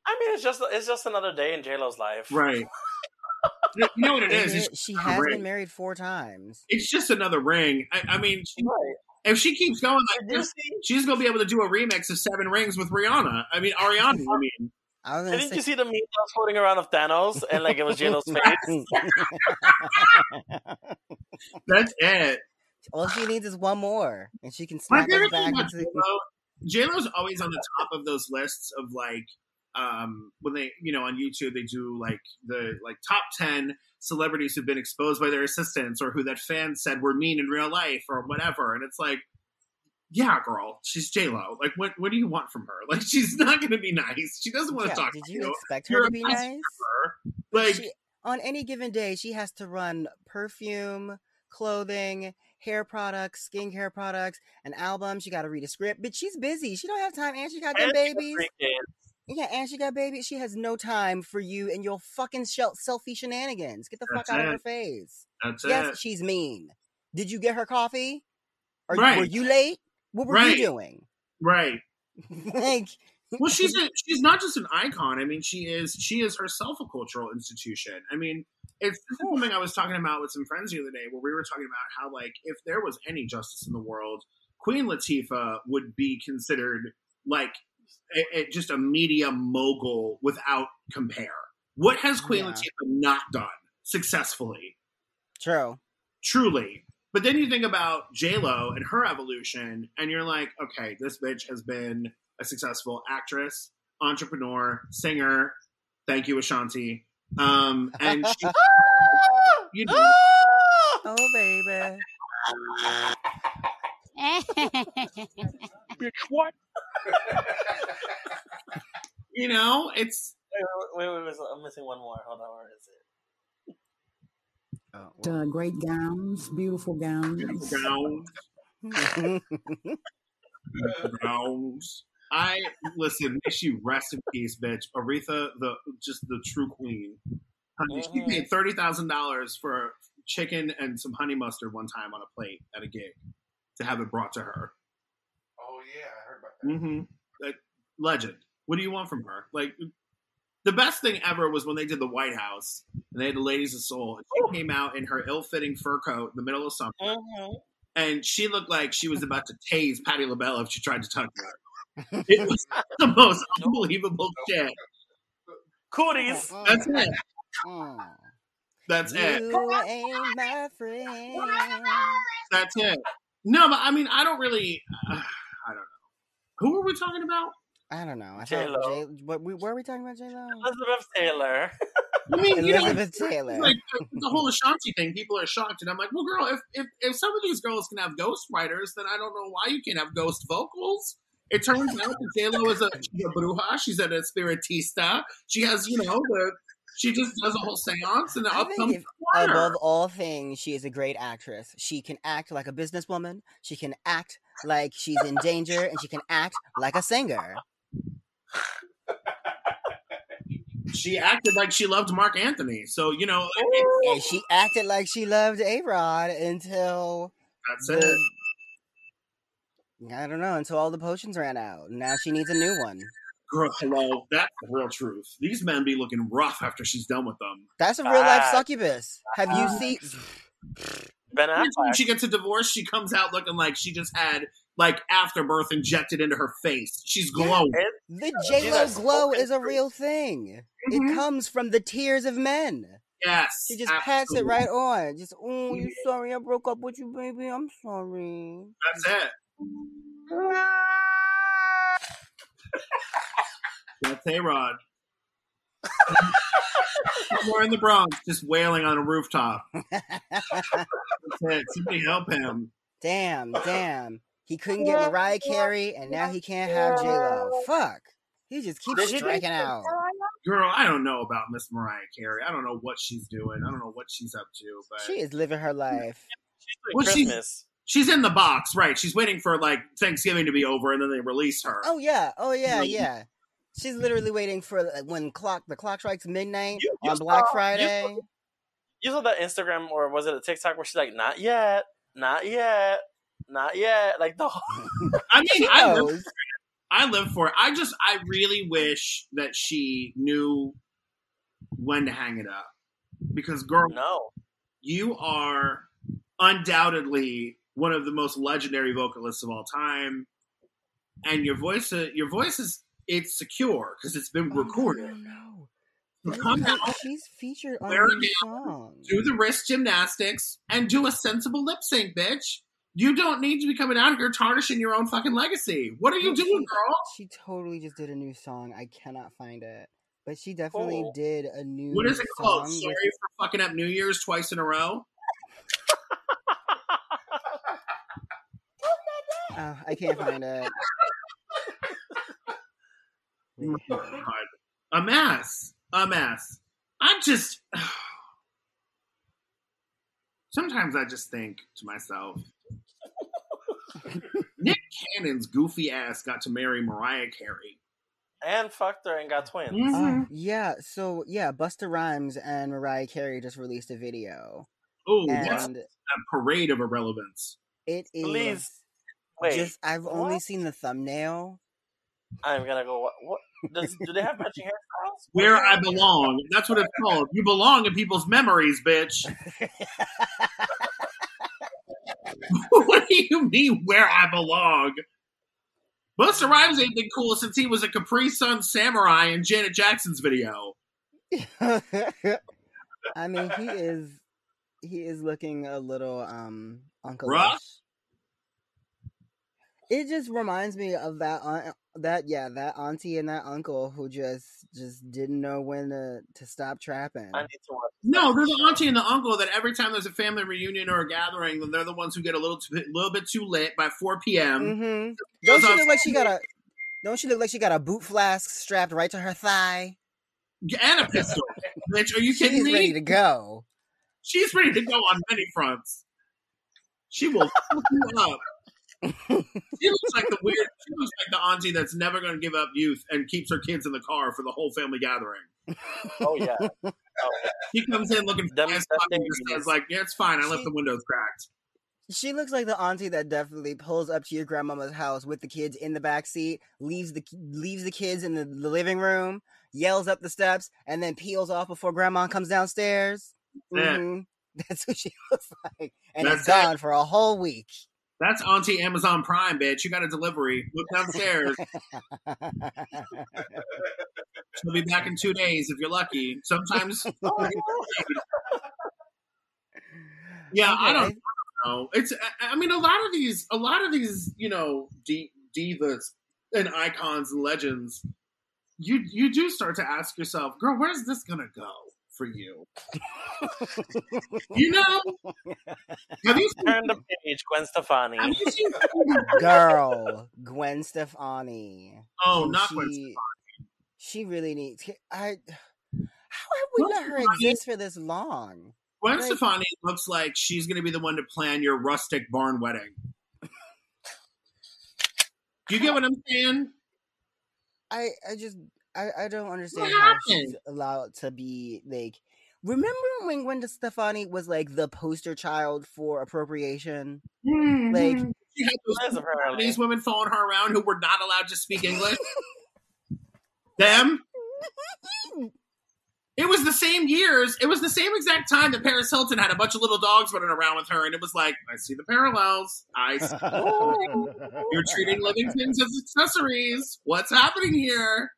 I mean, it's just it's just another day in J Lo's life. Right. you know what it is? It- she has ring. been married four times. it's just another ring. I, I mean, she- Right. if she keeps going like this, she's gonna be able to do a remix of Seven Rings with Rihanna. I mean, Ariana. I mean, I was gonna Didn't say, you see the meme that was floating around of Thanos and like it was J Lo's face? that's it. All she needs is one more, and she can snap us back into. J Lo's always on the top of those lists of like um when they you know on YouTube they do like the like top ten celebrities who've been exposed by their assistants or who that fans said were mean in real life or whatever, and it's like. Yeah, girl, she's J Lo. Like, what? What do you want from her? Like, she's not going to be nice. She doesn't want Yeah, to talk did to you you. expect You're her to be nice nice? Like, she, on any given day, she has to run perfume, clothing, hair products, skincare products, an album. She got to read a script, but she's busy. She don't have time, and she got them And she got babies. Yeah, and she got babies. She has no time for you and your fucking selfie shenanigans. Get the That's fuck out of her face. that's Yes, it. she's mean. Did you get her coffee? Or Right. were you late? What were Right. you doing? Right. like, well she's a, she's not just an icon i mean she is she is herself a cultural institution i mean it's something i was talking about with some friends the other day where we were talking about how like if there was any justice in the world queen latifah would be considered like a, a- just a media mogul without compare what has queen Yeah. latifah not done successfully true. truly. But then you think about J Lo and her evolution, and you're like, okay, this bitch has been a successful actress, entrepreneur, singer. Thank you, Ashanti. Um, and she, you know, Ah! Oh, baby. Bitch, what? you know, it's Wait, wait, wait, I'm missing one more. Hold on, where is it? Oh, well. uh, great gowns, beautiful gowns. gowns, gowns. I listen. May she rest in peace, bitch. Aretha, the just the true queen. Honey, She Mhm. paid thirty thousand dollars for chicken and some honey mustard one time on a plate at a gig to have it brought to her. Oh yeah, I heard about that. Mm-hmm. Like, legend. What do you want from her? Like the best thing ever was when they did the White House and they had the Ladies of Soul. And she came out in her ill-fitting fur coat in the middle of summer, Mhm. and she looked like she was about to tase Patti LaBelle if she tried to touch her. It was the most unbelievable shit. Cooties. That's it. Mm. That's it. You ain't my friend. That's it. No, but I mean, I don't really. Uh, I don't know. Who are we talking about? I don't know. I J-Lo. thought J. What we were we talking about J Lo? Elizabeth Taylor. I mean, you know, Elizabeth Taylor. like the, the whole Ashanti thing, people are shocked, and I'm like, well, girl, if, if if some of these girls can have ghost writers, then I don't know why you can't have ghost vocals. It turns out that J Lo is a, she's a bruja, she's an espiritista. She has, you know, the she just does a whole seance, and up comes if, above all things, she is a great actress. She can act like a businesswoman. She can act like she's in danger, and she can act like a singer. She acted like she loved Marc Anthony, so you know, And she acted like she loved A Rod until that's the, it. I don't know until all the potions ran out. Now she needs a new one. Girl, hello, that's the real truth. These men be looking rough after she's done with them. That's a real life succubus. Have you seen? Ben Every time Affleck. she gets a divorce, she comes out looking like she just had like afterbirth injected into her face. She's Yeah. glowing. It- The These J Lo glow is a real thing. Mhm. It comes from the tears of men. Yes, She just pats it right on. Just, oh, you sorry I broke up with you, baby. I'm sorry. That's it. That's A Rod. Somewhere in the Bronx, just wailing on a rooftop. Somebody help him. damn, damn. He couldn't get Mariah Carey, and now he can't have J Lo. Fuck. He just keeps striking out. Girl, I don't know about Miss Mariah Carey. I don't know what she's doing. I don't know what she's up to, but She is living her life. She's doing Well, she's- Christmas. She's in the box, right? She's waiting for like Thanksgiving to be over and then they release her. Oh yeah, oh yeah, Really? yeah. She's literally waiting for like, when clock the clock strikes midnight You- you on Black saw- you Friday. You saw that Instagram or was it a TikTok where she's like, "Not yet, not yet, not yet." Like the whole, I mean, I love, knows. I live for it. I just, I really wish that she knew when to hang it up. Because, girl, No. you are undoubtedly one of the most legendary vocalists of all time, and your voice, uh, your voice is it's secure because it's been recorded. Oh, no. Come out. She's featured on wear a these gown, songs. do the wrist gymnastics, and do a sensible lip sync, bitch. You don't need to be coming out here tarnishing your own fucking legacy. What are you No, doing, she- girl? She totally just did a new song. I cannot find it. But she definitely Oh. did a new What is it called? Sorry with- for fucking up New Year's twice in a row. Oh, I can't find it. Oh, God. A mess. A mess. I'm just. Sometimes I just think to myself, Nick Cannon's goofy ass got to marry Mariah Carey. and fucked her and got twins. Mhm. Uh, yeah, so yeah, Busta Rhymes and Mariah Carey just released a video. Oh, what's And a parade of irrelevance? it is Please, Wait, just I've only seen the thumbnail. I'm gonna go. What? what does, do they have matching hairstyles? Where I belong. That's what it's called. You belong in people's memories, bitch. what do you mean, where I belong? Busta Rhymes ain't been cool since he was a Capri Sun samurai in Janet Jackson's video. I mean, he is he is looking a little um uncle. Rough? It just reminds me of that aunt, that yeah, that auntie and that uncle who just just didn't know when to to stop trapping. I need to watch. No, they're the auntie and the uncle that every time there's a family reunion or a gathering, then they're the ones who get a little too, little bit too lit by 4 p.m. hmm Goes Don't she look like she got a Don't she look like she got a boot flask strapped right to her thigh? and a pistol. Bitch, are you kidding She's me? ready to go. She's ready to go on many fronts. She will fuck you up. She looks like the weird. She looks like the auntie that's never going to give up youth and keeps her kids in the car for the whole family gathering. Oh yeah. She comes in looking Them- fast and just says like, "Yeah, it's fine. I left the windows cracked." She looks like the auntie that definitely pulls up to your grandmama's house with the kids in the back seat, leaves the leaves the kids in the, the living room, yells up the steps, and then peels off before grandma comes downstairs. That's it. Mhm. That's what she looks like, and That's it's it. gone for a whole week. That's Auntie Amazon Prime, bitch. You got a delivery. Look downstairs. She'll be back in two days if you're lucky. Sometimes, yeah, I don't Okay. know. It's, I- mean, a lot of these, a lot of these, you know, di- divas and icons and legends. You you do start to ask yourself, girl, where's this gonna go for you? you know, have you seen, Turn the page, Gwen Stefani. have you seen? Girl, Gwen Stefani. Oh, And not Gwen she, she really needs. I. How have we Gwen let her Stefani- exist for this long? Gwen Like- Stefani looks like she's going to be the one to plan your rustic barn wedding. Do you get what I'm saying? I I just I, I don't understand how she's allowed to be like. Remember when Gwen Stefani was like the poster child for appropriation? Like- mm-hmm. she had those these women following her around who were not allowed to speak English. Them. It was the same years. It was the same exact time that Paris Hilton had a bunch of little dogs running around with her, and it was like, I see the parallels. I see you're treating living things as accessories. What's happening here?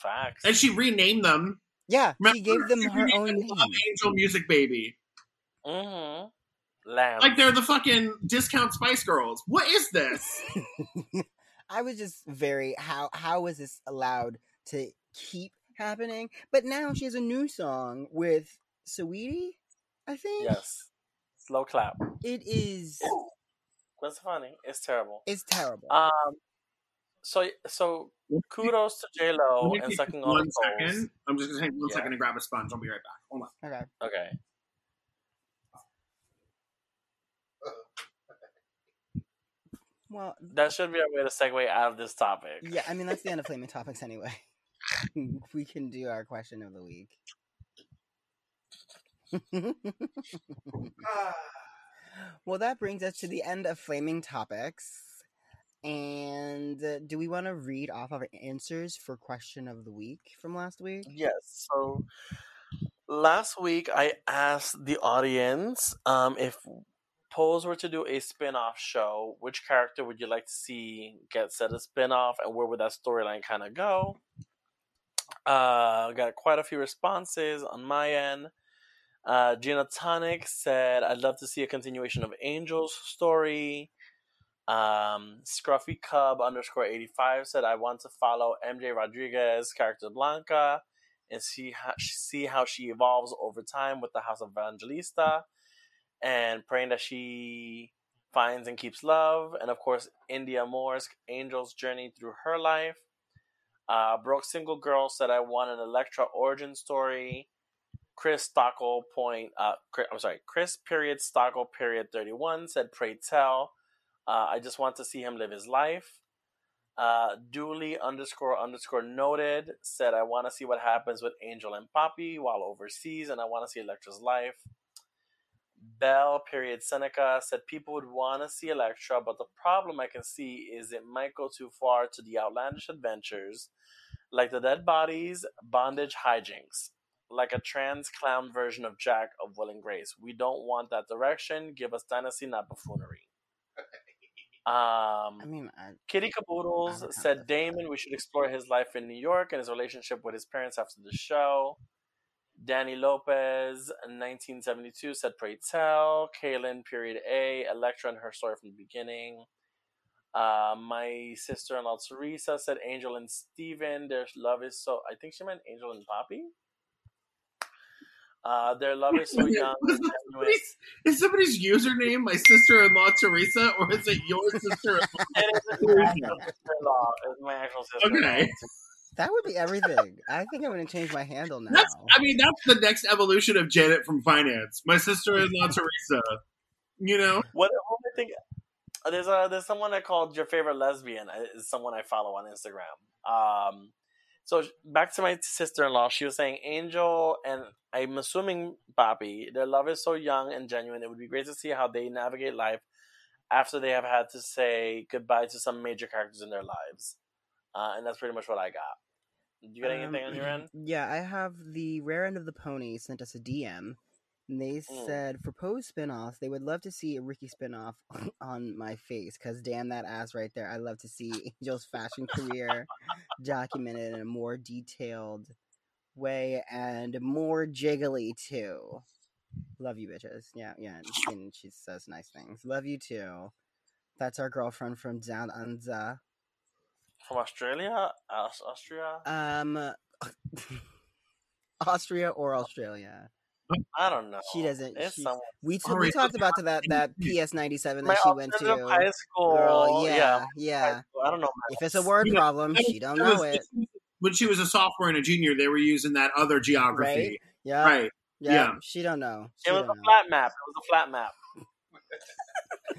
Facts. And she renamed them. yeah, Remember, she gave them she her own them name. Love Angel Music Baby. Mm-hmm. Lamb. Like they're the fucking discount Spice Girls. What is this? I was just very how how is this allowed to keep happening? But now she has a new song with Saweetie. I think yes. Slow clap. it is. What's funny? It's terrible. It's terrible. Um. So so kudos to J Lo and take sucking all the poles. second. I'm just gonna take one Yeah. second and grab a sponge. I'll be right back. Hold on. okay. Okay. Well, That should be a way to segue out of this topic. yeah. I mean, that's the end of flaming topics anyway. we can do our question of the week. well, that brings us to the end of flaming topics. And uh, do we want to read off our answers for question of the week from last week? Yes. So last week I asked the audience um, if Pose were to do a spin-off show, which character would you like to see get set a spin-off and where would that storyline kind of go? Uh, got quite a few responses on my end. Uh, Gina Tonic said, I'd love to see a continuation of Angel's story. Um, Scruffy Cub underscore 85 said, I want to follow MJ Rodriguez character Blanca and see how, see how she evolves over time with the House of Evangelista and praying that she finds and keeps love. And of course, Indya Moore's Angel's journey through her life. Uh, Broke Single Girl said, I want an Elektra origin story. Chris Stockel point, uh, Chris, I'm sorry, Chris period Stockel period 31 said, pray tell. Uh, I just want to see him live his life. Uh, Dooley underscore underscore noted said, I want to see what happens with Angel and Papi while overseas, and I want to see Elektra's life. Bell period Seneca said people would want to see Electra, but the problem I can see is it might go too far to the outlandish adventures, like the dead bodies, bondage, hijinks, like a trans clown version of Jack of Will and Grace. We don't want that direction. Give us dynasty, not buffoonery. Um, I mean, I, Kitty Caboodles said Damon, we should explore his life in New York and his relationship with his parents after the show. Danny Lopez, 1972, said Pray Tell. Kaylin, period A. Elektra and her story from the beginning. Uh, my sister in law Teresa said Angel and Steven, their love is so. I think she meant Angel and Papi. Uh, their love is so young. and genuine. Somebody's- Is somebody's username my sister-in-law Teresa, or is it your sister-in-law? It is my actual sister-in-law. It's my actual sister-in-law. Okay. that would be everything. I think I'm going to change my handle now. That's, I mean, that's the next evolution of Janet from finance. My sister-in-law Teresa. You know, What, what I think uh, there's a there's someone I called your favorite lesbian uh, is someone I follow on Instagram. Um, so back to my sister in law, she was saying Angel and I'm assuming Bobby, their love is so young and genuine. It would be great to see how they navigate life after they have had to say goodbye to some major characters in their lives. Uh, and that's pretty much what I got. Did you get anything Um, on your end? Yeah, I have the rare end of the pony sent us a DM. And they Mm. said for Pose spinoff, they would love to see a Ricky spinoff on my face because damn that ass right there. I love to see Angel's fashion career documented in a more detailed way and more jiggly too. Love you, bitches. Yeah, yeah. And she says nice things. Love you too. That's our girlfriend from down under. From Australia? Aus- Austria? Um, Austria or Australia. I don't know. She doesn't. She- we t- we talked about to that that PS ninety seven My that she went to. high school. Girl, yeah, yeah. yeah. I don't know. If it's a word You know, problem, she don't know it. When she was a sophomore and a junior, they were using that other geography. Right? Yeah, Right. yeah. yeah. She don't know. She It was a know. flat map. It was a flat map.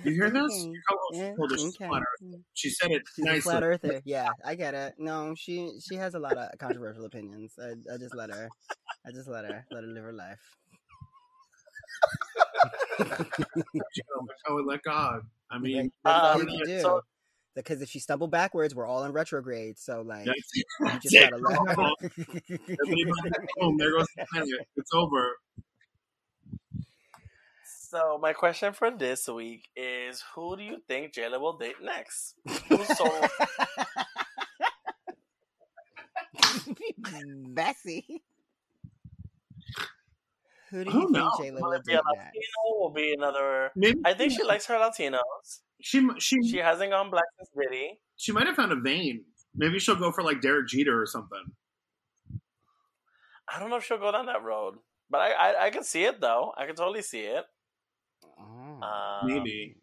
You hear this? Okay, Your Yeah, okay. flat. Mm. She said it She's a nicely. flat earther. Yeah, I get it. No, she she has a lot of controversial opinions. I, I just let her. I just let her let her live her life. Oh, and let God. I mean, Like, um, you do. so- because if she stumbled backwards, we're all in retrograde. So like, that's, you that's just it. gotta let her. Boom, there goes the planet. It's over. So my question for this week is: Who do you think J Lo will date next? Who's so Bessie. Who do you think no. J Lo will will be a Latino? next? Will be another. Maybe I think she likes her Latinos. she she She hasn't gone black since Diddy. she might have found a vein. Maybe she'll go for like Derek Jeter or something. I don't know if she'll go down that road, but I I, I can see it though. I can totally see it. Oh. Um, Maybe.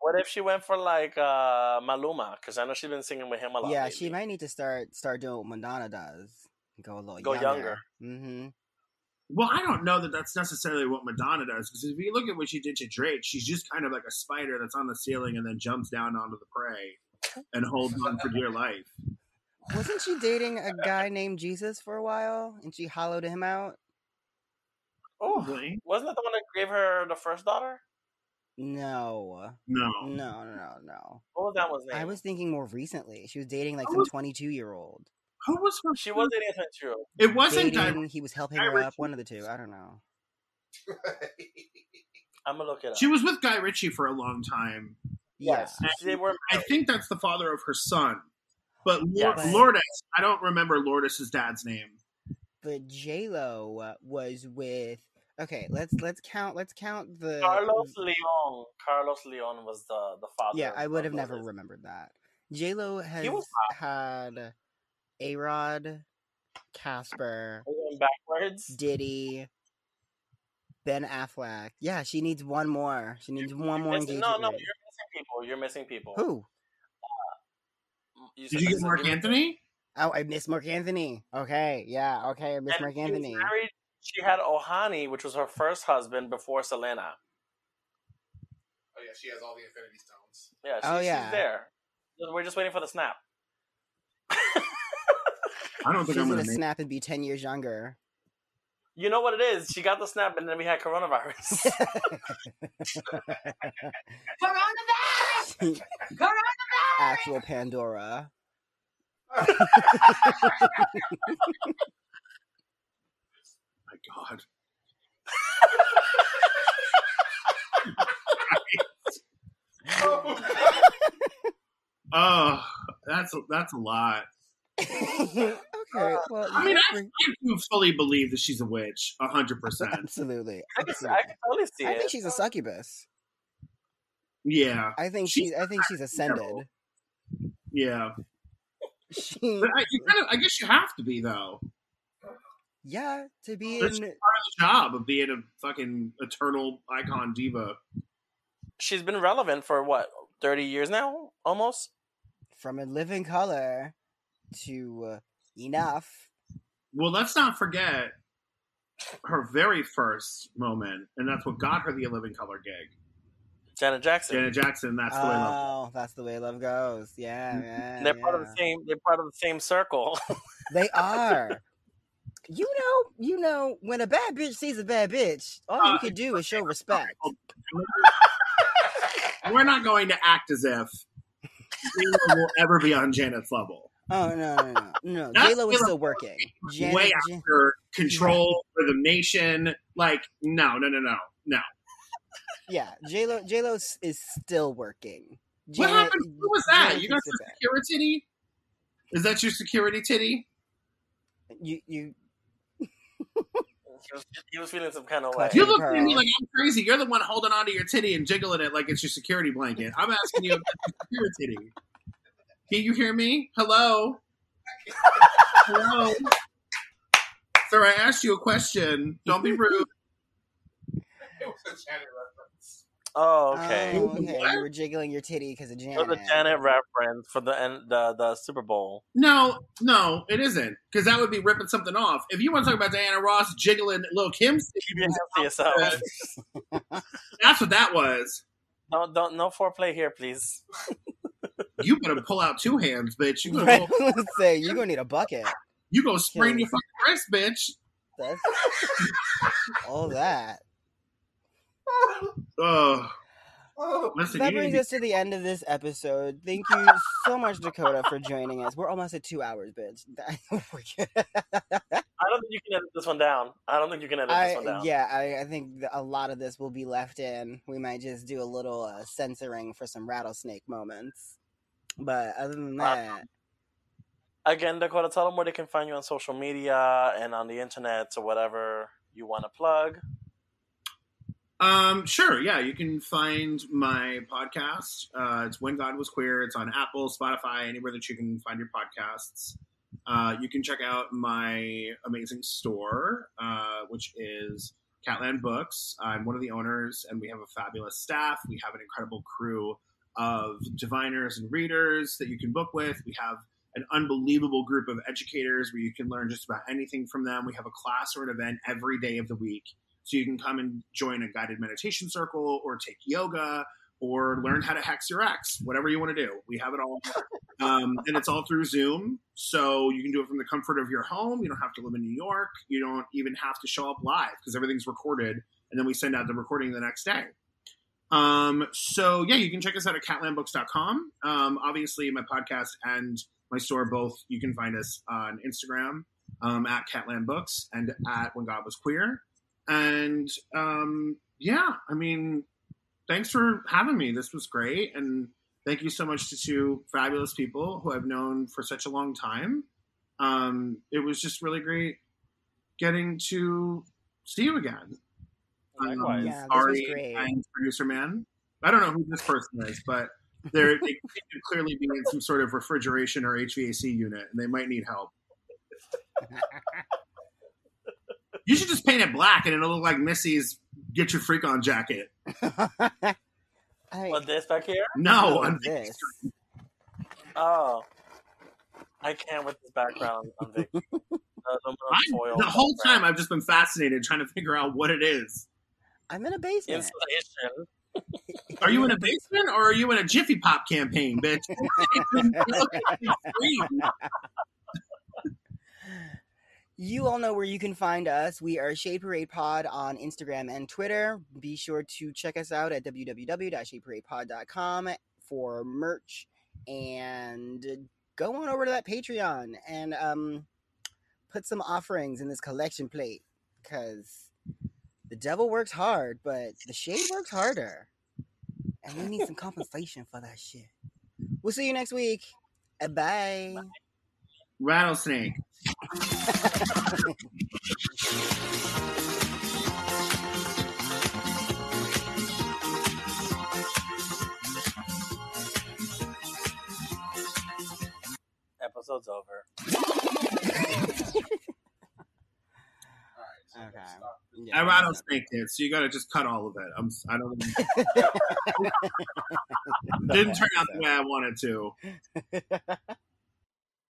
What if she went for like uh, Maluma? Because I know she's been singing with him a lot. yeah, lately. she might need to start start doing what Madonna does. Go a little Go younger. Mm-hmm. Well, I don't know that that's necessarily what Madonna does because if you look at what she did to Drake, she's just kind of like a spider that's on the ceiling and then jumps down onto the prey and holds on for dear life. Wasn't she dating a guy named Jesus for a while, and she hollowed him out? Oh, Probably. wasn't that the one that gave her the first daughter? No, No. no, no, no. What was that one's name? I was thinking more recently. She was dating like some 22 year old. Who was her? She was dating a twenty year. It wasn't dating. Guy. He was helping Guy her up. One of the two. I don't know. I'm gonna look it up. She was with Guy Ritchie for a long time. yes, Yeah. they were. I think that's the father of her son. But Lord, Yes. Lourdes, I don't remember Lourdes's dad's name. But J Lo was with. Okay, let's let's count. Let's count the. Carlos Leon. Carlos Leon was the the father. Yeah, I would have never remembered that. J Lo has was had A Rod, Casper, backwards. Diddy, Ben Affleck. Yeah, she needs one more. She needs one more Missing- no, no, ring. you're missing people. You're missing people. Who? Uh, you Did you get Marc Anthony? Oh, I miss Marc Anthony. Okay, yeah, okay, I miss And Mark she Anthony. married- she had Ojani, which was her first husband before Selena. Oh yeah, she has all the Infinity Stones. Yeah, oh, she, Oh, yeah. she's there. We're just waiting for the snap. I don't think She's I'm gonna going to make snap and be ten years younger. You know what it is? She got the snap, and then we had coronavirus. Coronavirus Actual Pandora. My God. Oh, that's that's a lot. okay, uh, well, I mean, yeah, I, we're- I do fully believe that she's a witch, a hundred percent. absolutely. I can, absolutely. I can totally see I it. think she's a uh, succubus. Yeah, I think She's she's. I think she's ascended. yeah. She, But I, you kind of, I guess you have to be though. yeah, to be That's in. part of the job of being a fucking eternal icon diva. She's been relevant for what, 30 years now? Almost? from a living color to uh, enough. Well, let's not forget her very first moment, and that's what got her the In Living Color gig. Janet Jackson. Janet Jackson. That's the way love. Oh, that's the way love goes. Yeah, yeah. they're part of the same. They're part of the same circle. They are. You know, you know, when a bad bitch sees a bad bitch, all you Uh, can do is show respect. We're not going to act as if we will ever be on Janet's level. Oh no, no, no, no. That's J Lo is still working. Janet, Way Jan- after Control, Rhythm Nation. Like, no, no, no, no, no. yeah, J Lo, J Lo is still working. What Janet- happened? Who was that? Janet You got sit the back. security titty? Is that your security titty? You, you, he, was, he was feeling some kind of way. You look at me like I'm crazy. You're the one holding onto your titty and jiggling it like it's your security blanket. I'm asking you if that's your titty. Can you hear me? Hello? Hello? Sir, I asked you a question. Don't be rude. It was a Janet reference. Oh, oh okay. Oh, What? okay. You were jiggling your titty because of Janet. For Janet. the Janet reference for the end, the the Super Bowl. No, no, it isn't. Because that would be ripping something off. If you want to talk about Diana Ross jiggling Lil Kim's, Keep your to yourself. that's what that was. Don't don't no foreplay here, please. You better pull out two hands, bitch. You gonna Right? go, Let's say you're gonna need a bucket. you go sprain your fucking wrist, bitch. That's all that. Ugh. Oh, Listen, That brings to us to the end of this episode. Thank you so much, Dakota, for joining us. We're almost at two hours, bitch. I don't think you can edit this one down. I don't think you can edit this one down. yeah, I, I think a lot of this will be left in. We might just do a little uh, censoring for some rattlesnake moments. But other than Uh, that, Again, Dakota, tell them where they can find you on social media and on the internet or whatever you want to plug. Um, sure, yeah. You can find my podcast. Uh, it's When God Was Queer. It's on Apple, Spotify, anywhere that you can find your podcasts. Uh, you can check out my amazing store, uh, which is Catland Books. I'm one of the owners, and we have a fabulous staff. We have an incredible crew of diviners and readers that you can book with. We have an unbelievable group of educators where you can learn just about anything from them. We have a class or an event every day of the week. So you can come and join a guided meditation circle or take yoga or learn how to hex your ex, whatever you want to do. We have it all. Um, and it's all through Zoom. So you can do it from the comfort of your home. You don't have to live in New York. You don't even have to show up live because everything's recorded. And then we send out the recording the next day. Um, so yeah, you can check us out at catlandbooks.com. Um, obviously, my podcast and my store both you can find us on Instagram um, at Catland Books and at When God Was Queer. And um, yeah, I mean, thanks for having me. This was great, and thank you so much to two fabulous people who I've known for such a long time. Um, it was just really great getting to see you again. Likewise. Yeah, this was great. producer man. I don't know who this person is, but they're, they could clearly be in some sort of refrigeration or HVAC unit, and they might need help. You should just paint it black, and it'll look like Missy's "Get Your Freak On" jacket. I, What this back here? No, oh, on love this. Oh, I can't with this background on Vic. The aluminum I, foil the whole background. time I've just been fascinated trying to figure out what it is. I'm in a basement. Insulation. Are you in a basement or are you in a Jiffy Pop campaign, bitch? You all know where you can find us. We are Shade Parade Pod on Instagram and Twitter. Be sure to check us out at www.shadeparadepod.com for merch and go on over to that Patreon and um, put some offerings in this collection plate because the devil works hard, but the shade works harder. And we need some compensation for that shit. We'll see you next week. Uh, Bye. Rattlesnake. Episode's over. Okay. I rattlesnaked it, so you got to just cut all of it. I'm. I don't. Didn't turn out the way I wanted to.